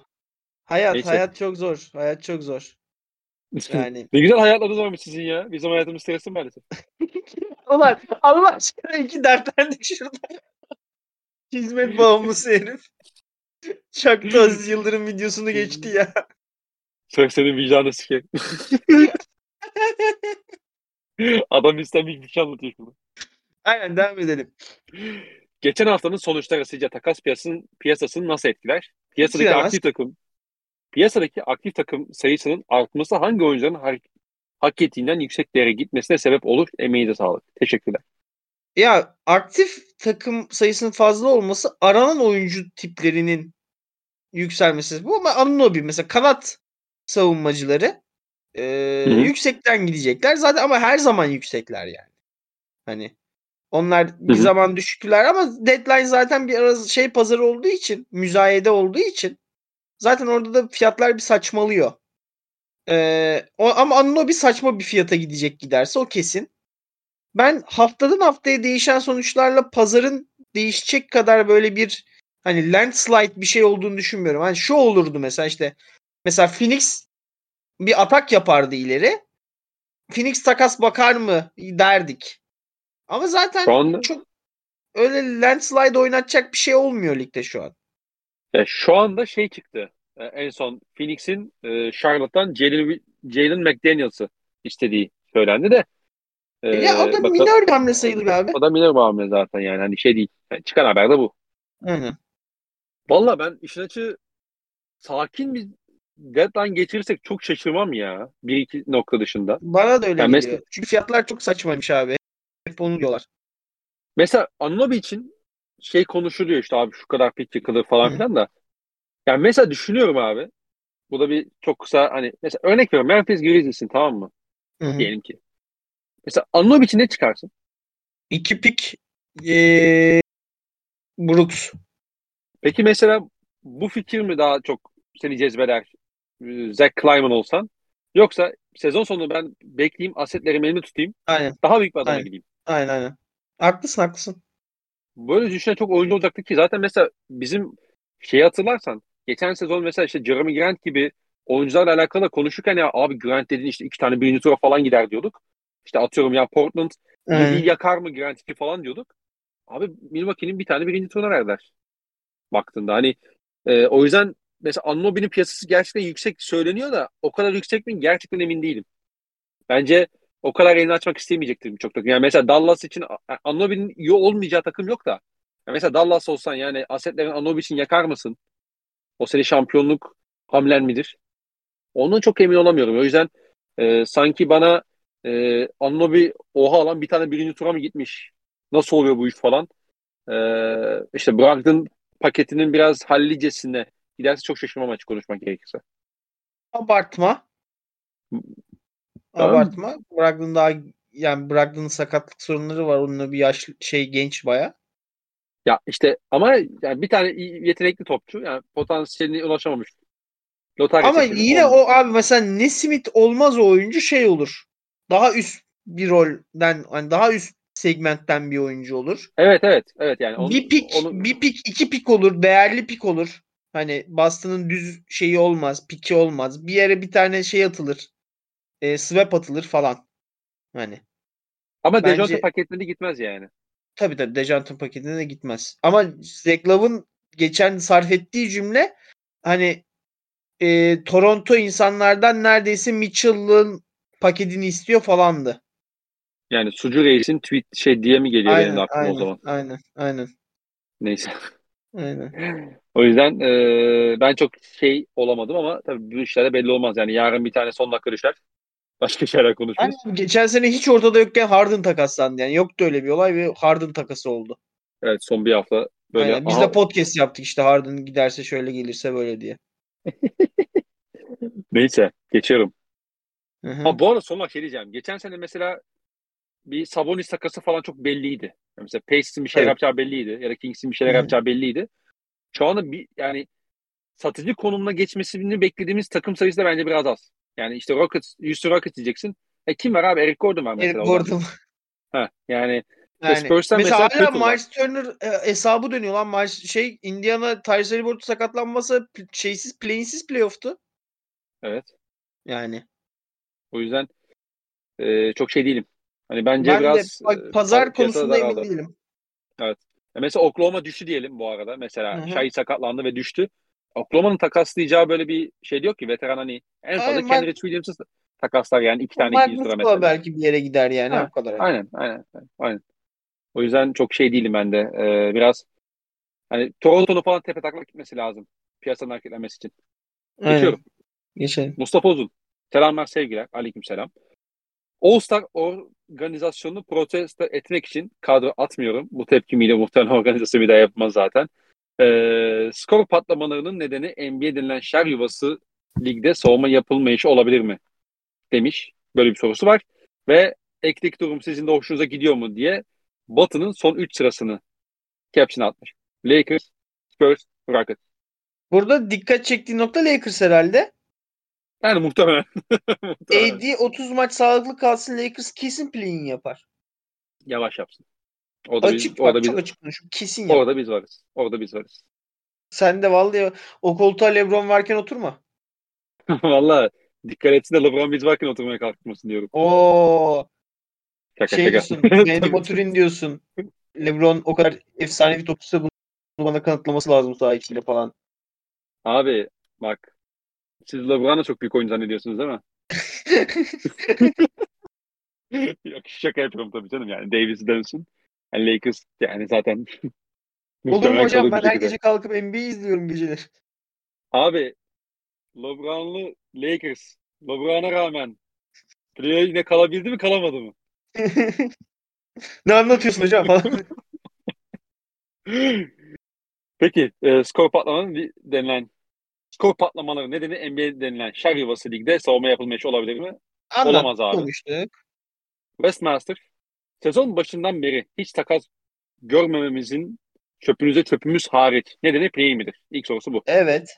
Hayat, Neyse. hayat çok zor. Hayat çok zor. Yani. ne güzel hayatlarınız varmış sizin ya. Bizim hayatımız stresli maalesef. Ulan Allah aşkına iki dertlendik şurada. Hizmet bağımlısı herif. Çaktı Aziz Yıldırım videosunu geçti ya. Sök senin vicdanı sikeyim. Adam istemiş bir şey anlatıyor şimdi. Aynen devam edelim. Geçen haftanın sonuçları sizce takas piyasasının, piyasasını nasıl etkiler? Piyasadaki Etkilemez. aktif takım piyasadaki aktif takım sayısının artması hangi oyuncuların hak ettiğinden yüksek değere gitmesine sebep olur? Emeğinize sağlık. Teşekkürler. Ya aktif takım sayısının fazla olması aranan oyuncu tiplerinin yükselmesi. Bu ama Anunobi mesela kanat savunmacıları e, yüksekten gidecekler. Zaten ama her zaman yüksekler yani. Hani onlar bir Hı-hı. zaman düşüktüler ama deadline zaten bir arası şey pazarı olduğu için, müzayede olduğu için zaten orada da fiyatlar bir saçmalıyor. Ee, o, ama Anunobi saçma bir fiyata gidecek giderse o kesin. Ben haftadan haftaya değişen sonuçlarla pazarın değişecek kadar böyle bir hani landslide bir şey olduğunu düşünmüyorum. Hani şu olurdu mesela işte mesela Phoenix bir atak yapardı ileri. Phoenix takas bakar mı derdik. Ama zaten şu anda... çok öyle landslide oynatacak bir şey olmuyor ligde şu an. Ya şu anda şey çıktı. E, en son Phoenix'in e, Charlotte'dan Jalen, Jalen McDaniels'ı istediği söylendi de. E, ya o da minör bir hamle sayılır abi. O da minör bir hamle zaten yani. Hani şey değil. Yani çıkan haber de bu. Hı hı. Valla ben işin açı sakin bir deadline geçirirsek çok şaşırmam ya. Bir iki nokta dışında. Bana da öyle yani geliyor. Mesela, Çünkü fiyatlar çok saçmaymış abi. Hep onu diyorlar. Mesela Anunobi için şey konuşuluyor işte abi şu kadar pik yıkılır falan filan da. Yani mesela düşünüyorum abi. Bu da bir çok kısa hani mesela örnek veriyorum Memphis Grizzlies'in tamam mı? Hı-hı. Diyelim ki. Mesela Anunobi için ne çıkarsın? İki pik ee, Brooks. Peki mesela bu fikir mi daha çok seni cezbeder? Zach Kleiman olsan. Yoksa sezon sonu ben bekleyeyim, asetlerimi elimde tutayım. Aynen. Daha büyük bir adama Aynen. gideyim. Aynen aynen. Haklısın haklısın. Böyle düşünen çok oyuncu olacaktı ki zaten mesela bizim şeyi hatırlarsan geçen sezon mesela işte Jeremy Grant gibi oyuncularla alakalı konuşurken ya abi Grant dediğin işte iki tane birinci tura falan gider diyorduk. İşte atıyorum ya Portland iyi yakar mı Grant iki falan diyorduk. Abi Milwaukee'nin bir tane birinci turuna verdiler. Baktığında hani e, o yüzden mesela Anunoby'nin piyasası gerçekten yüksek söyleniyor da o kadar yüksek mi gerçekten emin değilim. Bence o kadar elini açmak istemeyecektir birçok takım. Yani mesela Dallas için Anunoby'nin iyi olmayacağı takım yok da. Yani mesela Dallas olsan yani asetlerin Anunoby için yakar mısın? O sene şampiyonluk hamlen midir? Ondan çok emin olamıyorum. O yüzden e, sanki bana e, Anunoby oha alan bir tane birinci tura mı gitmiş? Nasıl oluyor bu iş falan? E, işte Brogdon paketinin biraz hallicesine giderse çok şaşırmam açık konuşmak gerekirse. Abartma. Abartma. Brogdon daha yani Brogdon'un sakatlık sorunları var. Onunla bir yaşlı şey genç baya. Ya işte ama yani bir tane iyi- yetenekli topçu yani potansiyeline ulaşamamış. Lotarya Ama seçimi. yine o abi mesela Nesmith olmaz o oyuncu şey olur. Daha üst bir rolden hani daha üst segmentten bir oyuncu olur. Evet evet evet yani onu, bir pik, onu- bir pik, iki pik olur, değerli pik olur. Hani Boston'ın düz şeyi olmaz, piki olmaz. Bir yere bir tane şey atılır. E, swap atılır falan. Hani ama bence- Dejounte paketleri gitmez yani. tabii tabii Dejounte paketine de gitmez. Ama Zach Love'ın geçen sarf ettiği cümle hani e, Toronto insanlardan neredeyse Mitchell'ın paketini istiyor falandı. Yani Sucu Reis'in tweet şey diye mi geliyor benim de aklıma aynen, o zaman. aynen, aynen, Neyse. aynen. O yüzden e, ben çok şey olamadım ama tabii bu işlerde belli olmaz. Yani yarın bir tane son dakika düşer. Başka şeyler konuşuruz. Aynen, geçen sene hiç ortada yokken Harden takaslandı yani. Yoktu öyle bir olay ve Harden takası oldu. Evet son bir hafta böyle. Aynen. Biz aha, de podcast yaptık işte Harden giderse şöyle gelirse böyle diye. neyse geçiyorum. Hı hı. Ha bu arada son şey diyeceğim. Geçen sene mesela bir Sabonis takası falan çok belliydi. Yani mesela Pacers'ın bir şeyler Evet. yapacağı belliydi. Ya da Kings'in bir şeyler Hı hı. yapacağı belliydi. Şu anda bir yani satıcı konumuna geçmesini beklediğimiz takım sayısı da bence biraz az. Yani işte Rockets, Houston Rockets diyeceksin. E kim var abi? Eric Gordon var mesela. Eric. Gordon. Ha, yani Yani, Spurs'tan mesela, mesela hala var. Miles Turner e, hesabı dönüyor lan. Miles, şey Indiana Tyrese Haliburton sakatlanmasa p- şeysiz play'insiz playoff'tu. evet. Yani. O yüzden e, çok şey değilim. Hani bence ben biraz de bak, e, pazar pa- piyasada konusunda emin değilim. Ya mesela Oklahoma düştü diyelim bu arada. Mesela Hı hı. Shai sakatlandı ve düştü. Oklahoma'nın takaslayacağı böyle bir şey yok ki. Veteran hani en fazla Aynen, Kenrich Williams'ı takaslar yani iki tane Mark ikinci sıra mesela. belki bir yere gider yani Ha, o kadar. Aynen, aynen, aynen. O yüzden çok şey değilim ben de. Ee, biraz hani Toronto'nun falan tepe taklak gitmesi lazım. Piyasanın hareketlenmesi için. Aynen. Geçiyorum. Geçelim. Mustafa Uzun. Selamlar, sevgiler. Aleyküm selam. All-Star organizasyonunu protesto etmek için kadro atmıyorum. Bu tepkimiyle muhtemelen organizasyonu bir daha yapmaz zaten. Ee, skor patlamalarının nedeni NBA denilen şer yuvası ligde soğuma yapılmayışı olabilir mi? Demiş. Böyle bir sorusu var. Ve eklik durum sizin de hoşunuza gidiyor mu diye Batı'nın son 3 sırasını caption atmış. Lakers, Spurs, Rockets. Burada dikkat çektiği nokta Lakers herhalde. Yani muhtemelen. muhtemelen. AD 30 maç sağlıklı kalsın Lakers kesin play'in yapar. Yavaş yapsın. Orada Açık biz, bak orada çok biz, açık konuşuyorum. Kesin yap. orada biz varız. Orada biz varız. Sen de vallahi o koltuğa LeBron varken oturma. Valla dikkat etsin de LeBron biz varken oturmaya kalkmasın diyorum. Oo Şaka şey şaka. diyorsun. Benny Maturin diyorsun. LeBron o kadar efsanevi topçuysa bunu bana kanıtlaması lazım saha içinde falan. Abi bak siz LeBron'u çok büyük oyuncu zannediyorsunuz değil mi? Yok şaka yapıyorum tabii canım yani Davis dönsün. Yani Lakers yani zaten Olur mu hocam? Ben her gece kalkıp NBA izliyorum geceleri. Abi LeBron'lu Lakers LeBron'a rağmen Playa yine kalabildi mi kalamadı mı? ne anlatıyorsun hocam falan. Peki e, skor patlamaları di- denilen skor patlamaları nedeni NBA denilen şer yuvası ligde savunma yapılmış olabilir mi? Olamaz Anlat abi. konuştuk. Westmaster sezon başından beri hiç takas görmememizin çöpünüze çöpümüz hariç nedeni play midir? İlk sorusu bu. Evet.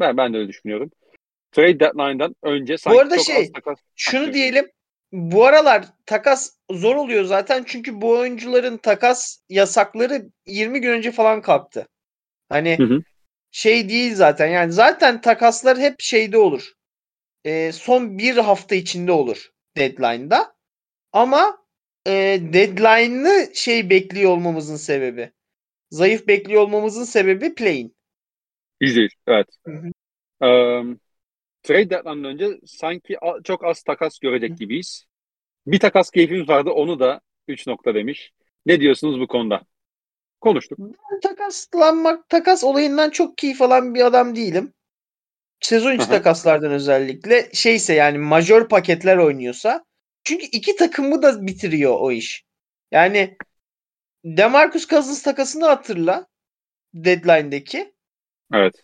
Ben, ben de öyle düşünüyorum. Trade deadline'dan önce sanki Bu arada çok şey, az takas... şunu diyelim. Bu aralar takas zor oluyor zaten çünkü bu oyuncuların takas yasakları 20 gün önce falan kalktı. Hani Hı hı. şey değil zaten. Yani zaten takaslar hep şeyde olur. Ee, son bir hafta içinde olur deadline'da. Ama e, deadline'ı şey bekliyor olmamızın sebebi. Zayıf bekliyor olmamızın sebebi play'in. Yüz, evet. Hı hı. Eee, trade deadline'dan önce sanki çok az takas görecek gibiyiz. Bir takas keyfimiz vardı onu da 3 nokta demiş. Ne diyorsunuz bu konuda? Konuştuk. takaslanmak, takas olayından çok keyif alan bir adam değilim. Sezon içi takaslardan özellikle şeyse yani majör paketler oynuyorsa. Çünkü iki takımı da bitiriyor o iş. Yani Demarcus Cousins takasını hatırla. Deadline'deki. Evet.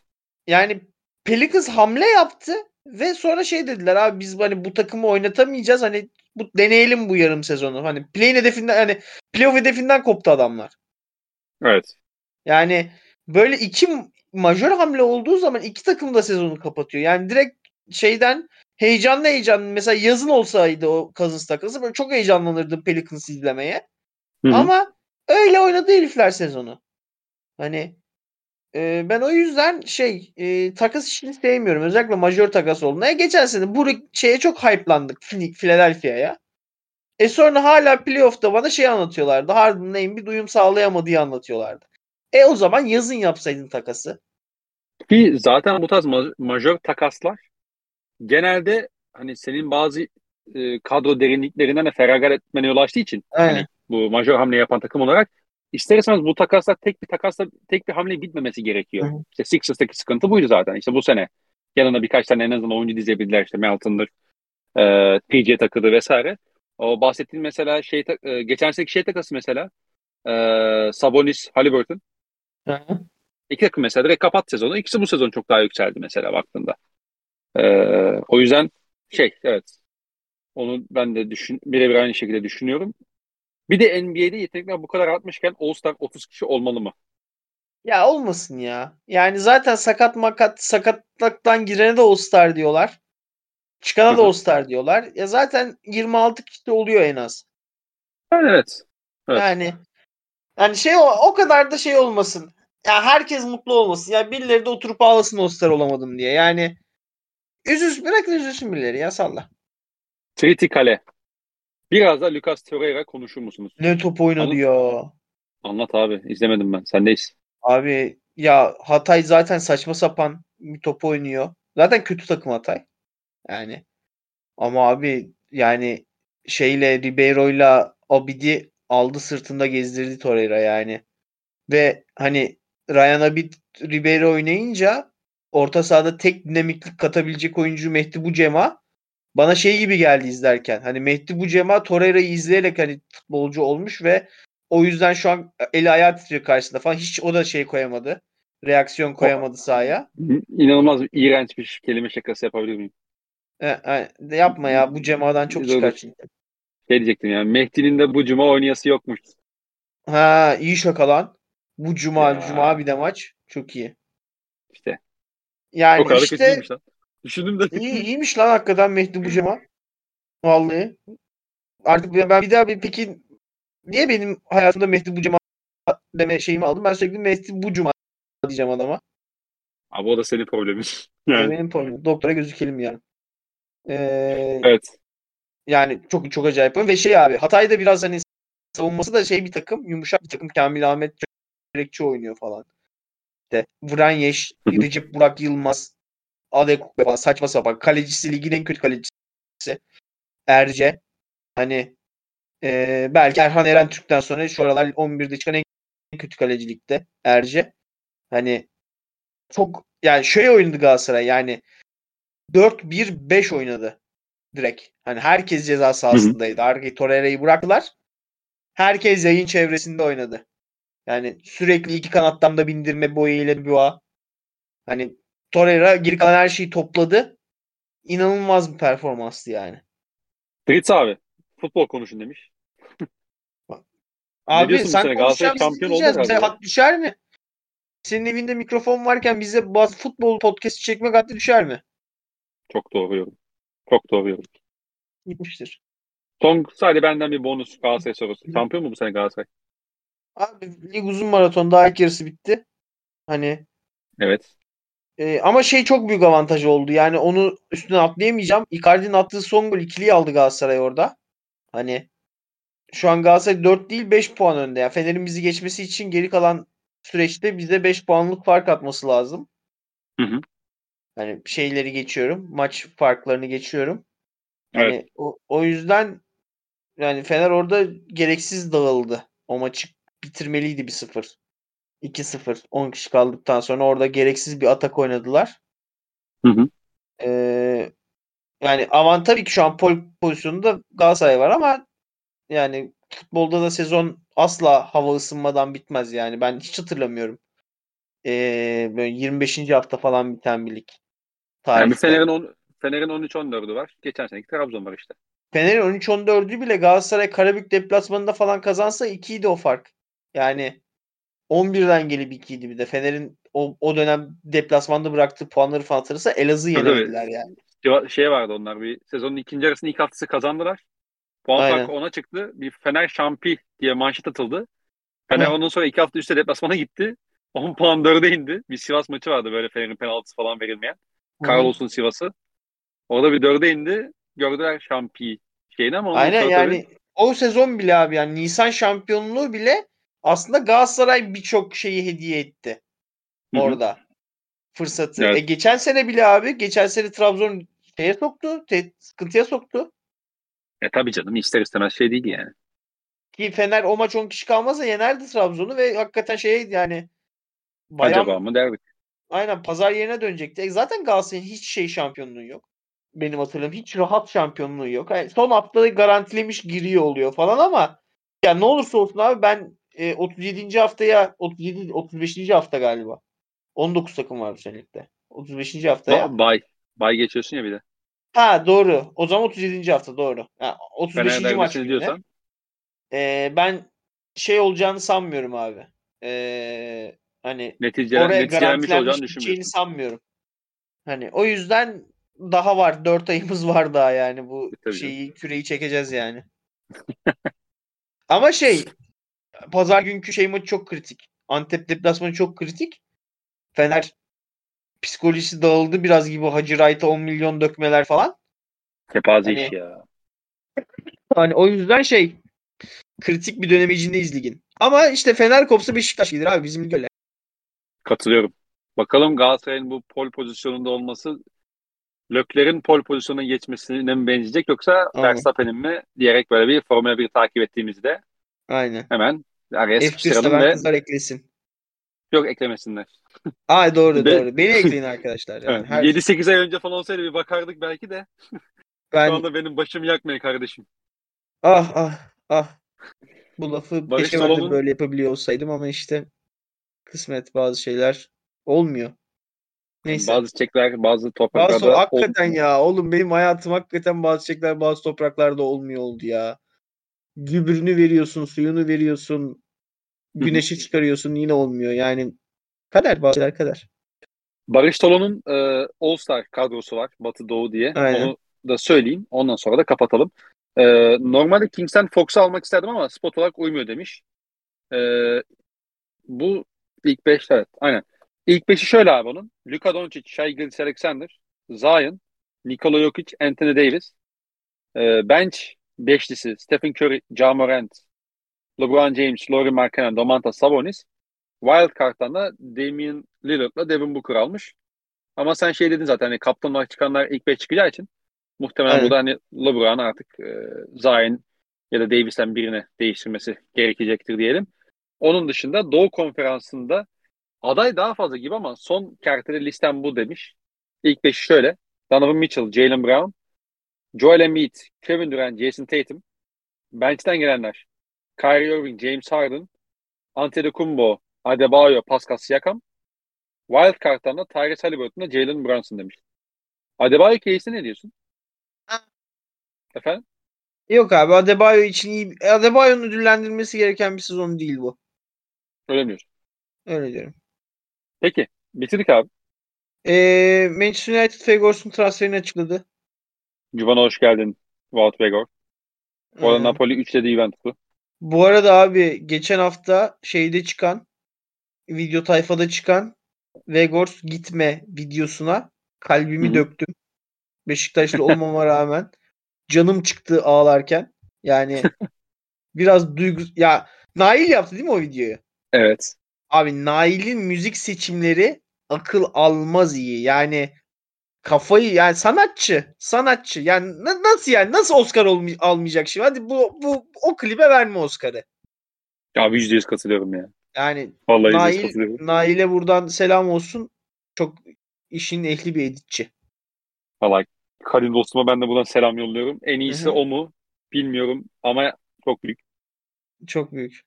Yani Pelicans hamle yaptı ve sonra şey dediler abi biz hani bu takımı oynatamayacağız hani bu deneyelim bu yarım sezonu. Hani play hedefinden hani playoff hedefinden koptu adamlar. Evet. Yani böyle iki majör hamle olduğu zaman iki takım da sezonu kapatıyor. Yani direkt şeyden heyecanlı heyecanlı mesela yazın olsaydı o Cousins takası böyle çok heyecanlanırdım Pelicans izlemeye. Hı hı. Ama öyle oynadı herifler sezonu. Hani e, ben o yüzden şey e, takas işini sevmiyorum. Özellikle majör takas olduğunda. Ya geçen sene bu şeye çok hype'landık Phil- Philadelphia'ya. E sonra hala playoff'ta bana şey anlatıyorlardı. Harden Name bir duyum sağlayamadığı anlatıyorlardı. E o zaman yazın yapsaydın takası. Ki zaten bu tarz ma- majör takaslar genelde hani senin bazı e, kadro derinliklerinden de feragat etmene yol açtığı için Aynen. hani bu majör hamle yapan takım olarak ister istemez bu takaslar tek bir takasla tek bir hamle bitmemesi gerekiyor. Hı. İşte Sixers'taki sıkıntı buydu zaten. İşte bu sene yanına birkaç tane en azından oyuncu dizebildiler. İşte Melton'dır, e, PJ takıdı vesaire. O bahsettiğin mesela şey e, geçen seneki şey takası mesela e, Sabonis, Haliburton. Hı. İki takım mesela direkt kapat sezonu. İkisi bu sezon çok daha yükseldi mesela baktığında. Ee, o yüzden şey evet. Onu ben de düşün, birebir aynı şekilde düşünüyorum. Bir de NBA'de yetenekler bu kadar artmışken All-Star 30 kişi olmalı mı? Ya olmasın ya. Yani zaten sakat makat sakatlıktan girene de All-Star diyorlar. Çıkana da. All-Star diyorlar. Ya zaten 26 kişi oluyor en az. Yani evet. Evet. Yani yani şey o, o kadar da şey olmasın. Ya herkes mutlu olmasın. Ya birileri de oturup ağlasın All-Star olamadım diye. Yani üzülsün bırakın üzülsün birileri ya salla. Tritikale. Biraz da Lucas Torreira konuşur musunuz? Ne top oynadı Anlat. ya. Anlat abi. İzlemedim ben. Sendeyiz. Abi ya Hatay zaten saçma sapan bir top oynuyor. Zaten kötü takım Hatay. Yani ama abi yani şeyle Ribeiro'yla Abid'i aldı sırtında gezdirdi Torreira yani. Ve hani Ryan Abid Ribeiro oynayınca orta sahada tek dinamiklik katabilecek oyuncu Mehdi Bucema bana şey gibi geldi izlerken. Hani Mehdi Bucema Torreira'yı izleyerek hani futbolcu olmuş ve o yüzden şu an eli ayağı titriyor karşısında falan. Hiç o da şey koyamadı. Reaksiyon koyamadı sahaya. İnanılmaz iğrenç bir kelime şakası yapabilir miyim? E, e, yapma ya bu Cema'dan çok çıkar çünkü. Şey diyecektim yani. Mehdi'nin de bu cuma oynayası yokmuş. Ha iyi şaka lan. Bu cuma Ya. cuma bir de maç. Çok iyi. İşte. Yani o kadar işte lan. Düşündüm de. iyi, iyiymiş lan hakikaten Mehdi Bucema. Vallahi. Artık ben bir daha bir peki niye benim hayatımda Mehdi Bucema deme şeyimi aldım? Ben sürekli Mehdi Bucuma diyeceğim adama. Abi o da senin problemin. Yani. Benim problemim. Doktora gözükelim yani. Ee, Evet. Yani çok çok acayip. Ve şey abi Hatay'da biraz hani savunması da şey bir takım yumuşak bir takım. Kamil Ahmet Çörekçi oynuyor falan. Vranyeş, Hı hı. Recep Burak Yılmaz, Adek falan saçma sapan. Kalecisi ligin en kötü kalecisi. Erce. Hani e, belki Erhan Eren Türk'ten sonra şu aralar 11'de çıkan en kötü kalecilikte Erce. Hani çok yani şöyle oynadı Galatasaray yani 4-1-5 oynadı direkt. Hani herkes ceza sahasındaydı. Arkayı Torreira'yı bıraktılar. Herkes yayın çevresinde oynadı. Yani sürekli iki kanattan da bindirme boyu ile Bua. Hani Torreira geri kalan her şeyi topladı. İnanılmaz bir performanstı yani. Fritz abi. Futbol konuşun demiş. Abi sen konuşacağım şampiyon dinleyeceğiz. Bize hak düşer mi? Senin evinde mikrofon varken bize bazı futbol podcast'i çekmek haddi düşer mi? Çok doğru yorum. Çok doğru yorum. Gitmiştir. Son sadece benden bir bonus Galatasaray sorusu. Şampiyon mu bu sene Galatasaray? Abi lig uzun maraton daha ilk yarısı bitti. Hani Evet. e, ama şey çok büyük avantaj oldu. Yani onu üstüne atlayamayacağım. Icardi'nin attığı son gol ikiliyi aldı Galatasaray orada. Hani şu an Galatasaray 4 değil 5 puan önde. Yani Fener'in bizi geçmesi için geri kalan süreçte bize 5 puanlık fark atması lazım. Hı hı. Hani şeyleri geçiyorum. Maç farklarını geçiyorum. Hani Evet. o, o yüzden yani Fener orada gereksiz dağıldı. O maçı bitirmeliydi 1-0. 2-0. 10 kişi kaldıktan sonra orada gereksiz bir atak oynadılar. Hı hı. Ee, yani avant tabii ki şu an pol pozisyonunda Galatasaray var ama yani futbolda da sezon asla hava ısınmadan bitmez yani. Ben hiç hatırlamıyorum. Ee, böyle 25. hafta falan biten bir lig. Yani Tarihte. Fener'in on, Fener'in 13-14'ü var. Geçen seneki Trabzon var işte. Fener'in 13-14'ü bile Galatasaray Karabük deplasmanında falan kazansa 2'ydi o fark. Yani 11'den gelip 2'ydi bir de. Fener'in o, o dönem deplasmanda bıraktığı puanları falan hatırlarsa Elazığ Tabii, yenemediler yani. Şey- vardı onlar bir sezonun ikinci yarısının ilk haftası kazandılar. Puan Aynen. farkı ona çıktı. Bir Fener şampi diye manşet atıldı. Fener Heh. ondan sonra iki hafta üstte deplasmana gitti. 10 puan 4'e indi. Bir Sivas maçı vardı böyle Fener'in penaltısı falan verilmeyen. Carlos'un Sivas'ı. Orada bir 4'e indi. Gördüler şampi şeyini ama Aynen yani o sezon bile abi yani Nisan şampiyonluğu bile aslında Galatasaray birçok şeyi hediye etti Hı hı. orada. Fırsatı. Evet. E geçen sene bile abi geçen sene Trabzon şeye soktu. te- sıkıntıya soktu. e, tabii canım ister istemez şey değil yani. Ki Fener o maç 10 kişi kalmazsa yenerdi Trabzon'u ve hakikaten şey yani bayağı Acaba mı derdik. aynen pazar yerine dönecekti. E zaten Galatasaray'ın hiç şey şampiyonluğu yok. Benim hatırladığım hiç rahat şampiyonluğu yok. Yani son haftada garantilemiş giriyor oluyor falan ama ya ne olursa olsun abi ben e, 37. haftaya 37 35. hafta galiba. 19 takım var bu senelikte. 35. haftaya. Ba- Bay. Bay geçiyorsun ya bir de. Ha doğru. O zaman 37. hafta doğru. Yani 35. Fener maç diyorsan. E, ben şey olacağını sanmıyorum abi. E, hani Neticeler, oraya garantilenmiş olacağını sanmıyorum. Hani o yüzden daha var. 4 ayımız var daha yani bu E, tabii şeyi küreyi çekeceğiz yani. Ama şey pazar günkü şey maçı çok kritik. Antep deplasmanı çok kritik. Fener psikolojisi dağıldı biraz gibi Hacı Wright'a 10 milyon dökmeler falan. Kepaze Hani- iş ya. Hani o yüzden şey kritik bir dönem içindeyiz ligin. Ama işte Fener kopsa Beşiktaş gelir abi bizim lig öyle. Katılıyorum. Bakalım Galatasaray'ın bu pol pozisyonunda olması Lökler'in pol pozisyonuna geçmesine mi benzeyecek yoksa. Verstappen'in mi diyerek böyle bir Formula 1 takip ettiğimizde Aynen. hemen araya F1 sıkıştıralım ve kızlar eklesin. yok eklemesinler. Aa doğru Be- doğru. Beni ekleyin arkadaşlar. Yani. Her- 7-8 ay önce falan olsaydı bir bakardık belki de. ben Şu anda benim başım yakmıyor kardeşim. Ah ah ah. Bu lafı Barış keşke Salon'un- böyle yapabiliyor olsaydım ama işte kısmet bazı şeyler olmuyor. Neyse. Bazı çiçekler, bazı Bazı topraklarda hakikaten ya oğlum benim hayatım hakikaten bazı çiçekler bazı topraklarda olmuyor oldu ya. Gübrünü veriyorsun, suyunu veriyorsun, güneşi çıkarıyorsun yine olmuyor. Yani kader bazı şeyler kader. Barış Tolon'un e, All Star kadrosu var Batı Doğu diye. Aynen. Onu da söyleyeyim. Ondan sonra da kapatalım. E, normalde Kings'ten Fox'u almak isterdim ama spot olarak uymuyor demiş. E, bu ilk 5 evet. Aynen. İlk 5'i şöyle abi onun. Luka Doncic, Shai Gilgeous-Alexander, Zion, Nikola Jokic, Anthony Davis. E, bench beşlisi Stephen Curry, Ja Morant, LeBron James, Laurie Markkanen, Domantas Sabonis. Wild Card'dan da Damian Lillard'la Devin Booker almış. Ama sen şey dedin zaten hani kaptan olarak çıkanlar ilk 5 çıkacağı için muhtemelen Aynen. burada hani LeBron artık e, Zion ya da Davis'ten birine değiştirmesi gerekecektir diyelim. Onun dışında Doğu Konferansı'nda aday daha fazla gibi ama son kertede listem bu demiş. İlk 5 şöyle. Donovan Mitchell, Jalen Brown, Joel Embiid, Kevin Durant, Jason Tatum. Bench'ten gelenler. Kyrie Irving, James Harden, Antetokounmpo, Adebayo, Pascal Siakam. Wild Card'dan da Tyrese Halliburton'la Jalen Brunson demiş. Adebayo case'e ne diyorsun? Efendim? Yok abi Adebayo için iyi. Adebayo'nun ödüllendirilmesi gereken bir sezon değil bu. Öyle mi diyorsun? Öyle diyorum. Peki. Bitirdik abi. Ee, Manchester United Fegors'un transferini açıkladı. Cubana hoş geldin. Wout Vegor. Bu arada Napoli 3 dedi Juventus'u. Bu arada abi geçen hafta şeyde çıkan video tayfada çıkan Vegors gitme videosuna kalbimi Hı hı. döktüm. Beşiktaşlı olmama rağmen canım çıktı ağlarken. Yani biraz duygu ya Nail yaptı değil mi o videoyu? Evet. Abi Nail'in müzik seçimleri akıl almaz iyi. Yani kafayı yani sanatçı, sanatçı. Yani na- nasıl yani nasıl Oscar olmay- almayacak şimdi? Hadi bu bu o klibe verme Oscar'ı. Abi %100 katılıyorum ya. Yani Vallahi %100 Nail katılıyorum. Nail'e buradan selam olsun. Çok işin ehli bir editçi. Vallahi Kadim dostuma ben de buradan selam yolluyorum. En iyisi Hı hı. o mu? Bilmiyorum ama çok büyük. Çok büyük.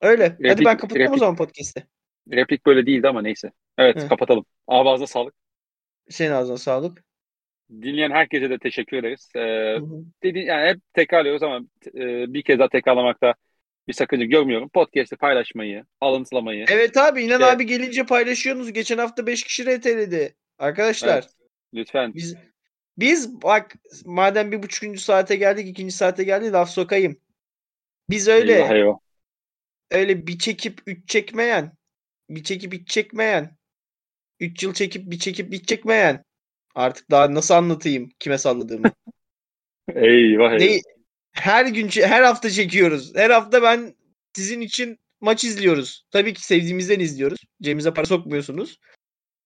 Öyle. Hadi Replik- ben kapatayım o replik- zaman podcast'i. Replik böyle değildi ama neyse. Evet Hı. kapatalım. Ağzına sağlık. Senin ağzına sağlık. Dinleyen herkese de teşekkür ederiz. Ee, dedi, yani hep tekrarlıyoruz ama e, bir kez daha tekrarlamakta bir sakınca görmüyorum. Podcast'i paylaşmayı, alıntılamayı. Evet abi İnan İşte- abi gelince paylaşıyorsunuz. Geçen hafta 5 kişi RT'ledi. Arkadaşlar Evet, lütfen. biz biz bak madem bir buçukuncu saate geldik ikinci saate geldi laf sokayım. Biz öyle Eyvah eyvah. öyle bir çekip üç çekmeyen bir çekip üç çekmeyen üç yıl çekip bir çekip bir çekmeyen artık daha nasıl anlatayım kime salladığımı. Eyvah eyvah. Ne, her gün her hafta çekiyoruz. Her hafta ben sizin için maç izliyoruz. Tabii ki sevdiğimizden izliyoruz. Cebimize para sokmuyorsunuz.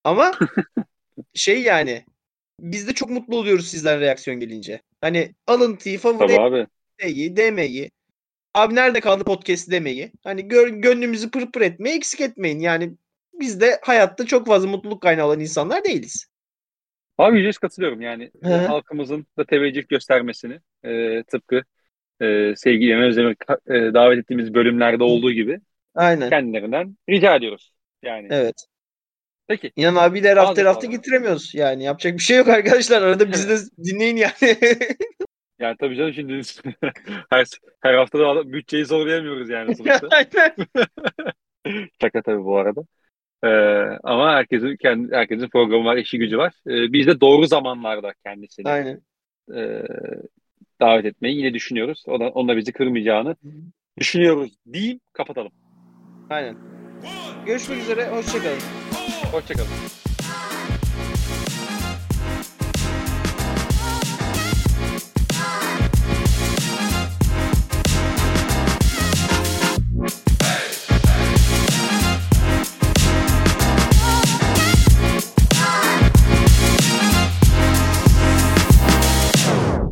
Ama şey yani biz de çok mutlu oluyoruz sizden reaksiyon gelince. Hani alıntıyı, favori abi. demeyi, demeyi. Abi nerede kaldı podcast demeyi. Hani gör, gönlümüzü pır pır etmeyi eksik etmeyin. Yani biz de hayatta çok fazla mutluluk kaynağı olan insanlar değiliz. Abi yüzde yüz katılıyorum yani e, hı. halkımızın da teveccüh göstermesini e, tıpkı e, sevgili Yemen Özdemir'i ka- e, davet ettiğimiz bölümlerde olduğu gibi Aynen. kendilerinden rica ediyoruz. Yani Evet. peki İnan hafta Ağzına hafta sağlık. getiremiyoruz. Yani yapacak bir şey yok arkadaşlar. Arada bizi de dinleyin yani. yani tabii canım şimdi her, her hafta da bütçeyi zorlayamıyoruz yani sonuçta. Aynen. Şaka tabii bu arada. E, ama herkesin kendi herkesin programı var, işi gücü var. E, biz de doğru zamanlarda kendisini Aynen. e, davet etmeyi yine düşünüyoruz. O da, onun da bizi kırmayacağını düşünüyoruz diyeyim kapatalım. Aynen. Görüşmek üzere. Hoşçakalın. Hoşçakalın.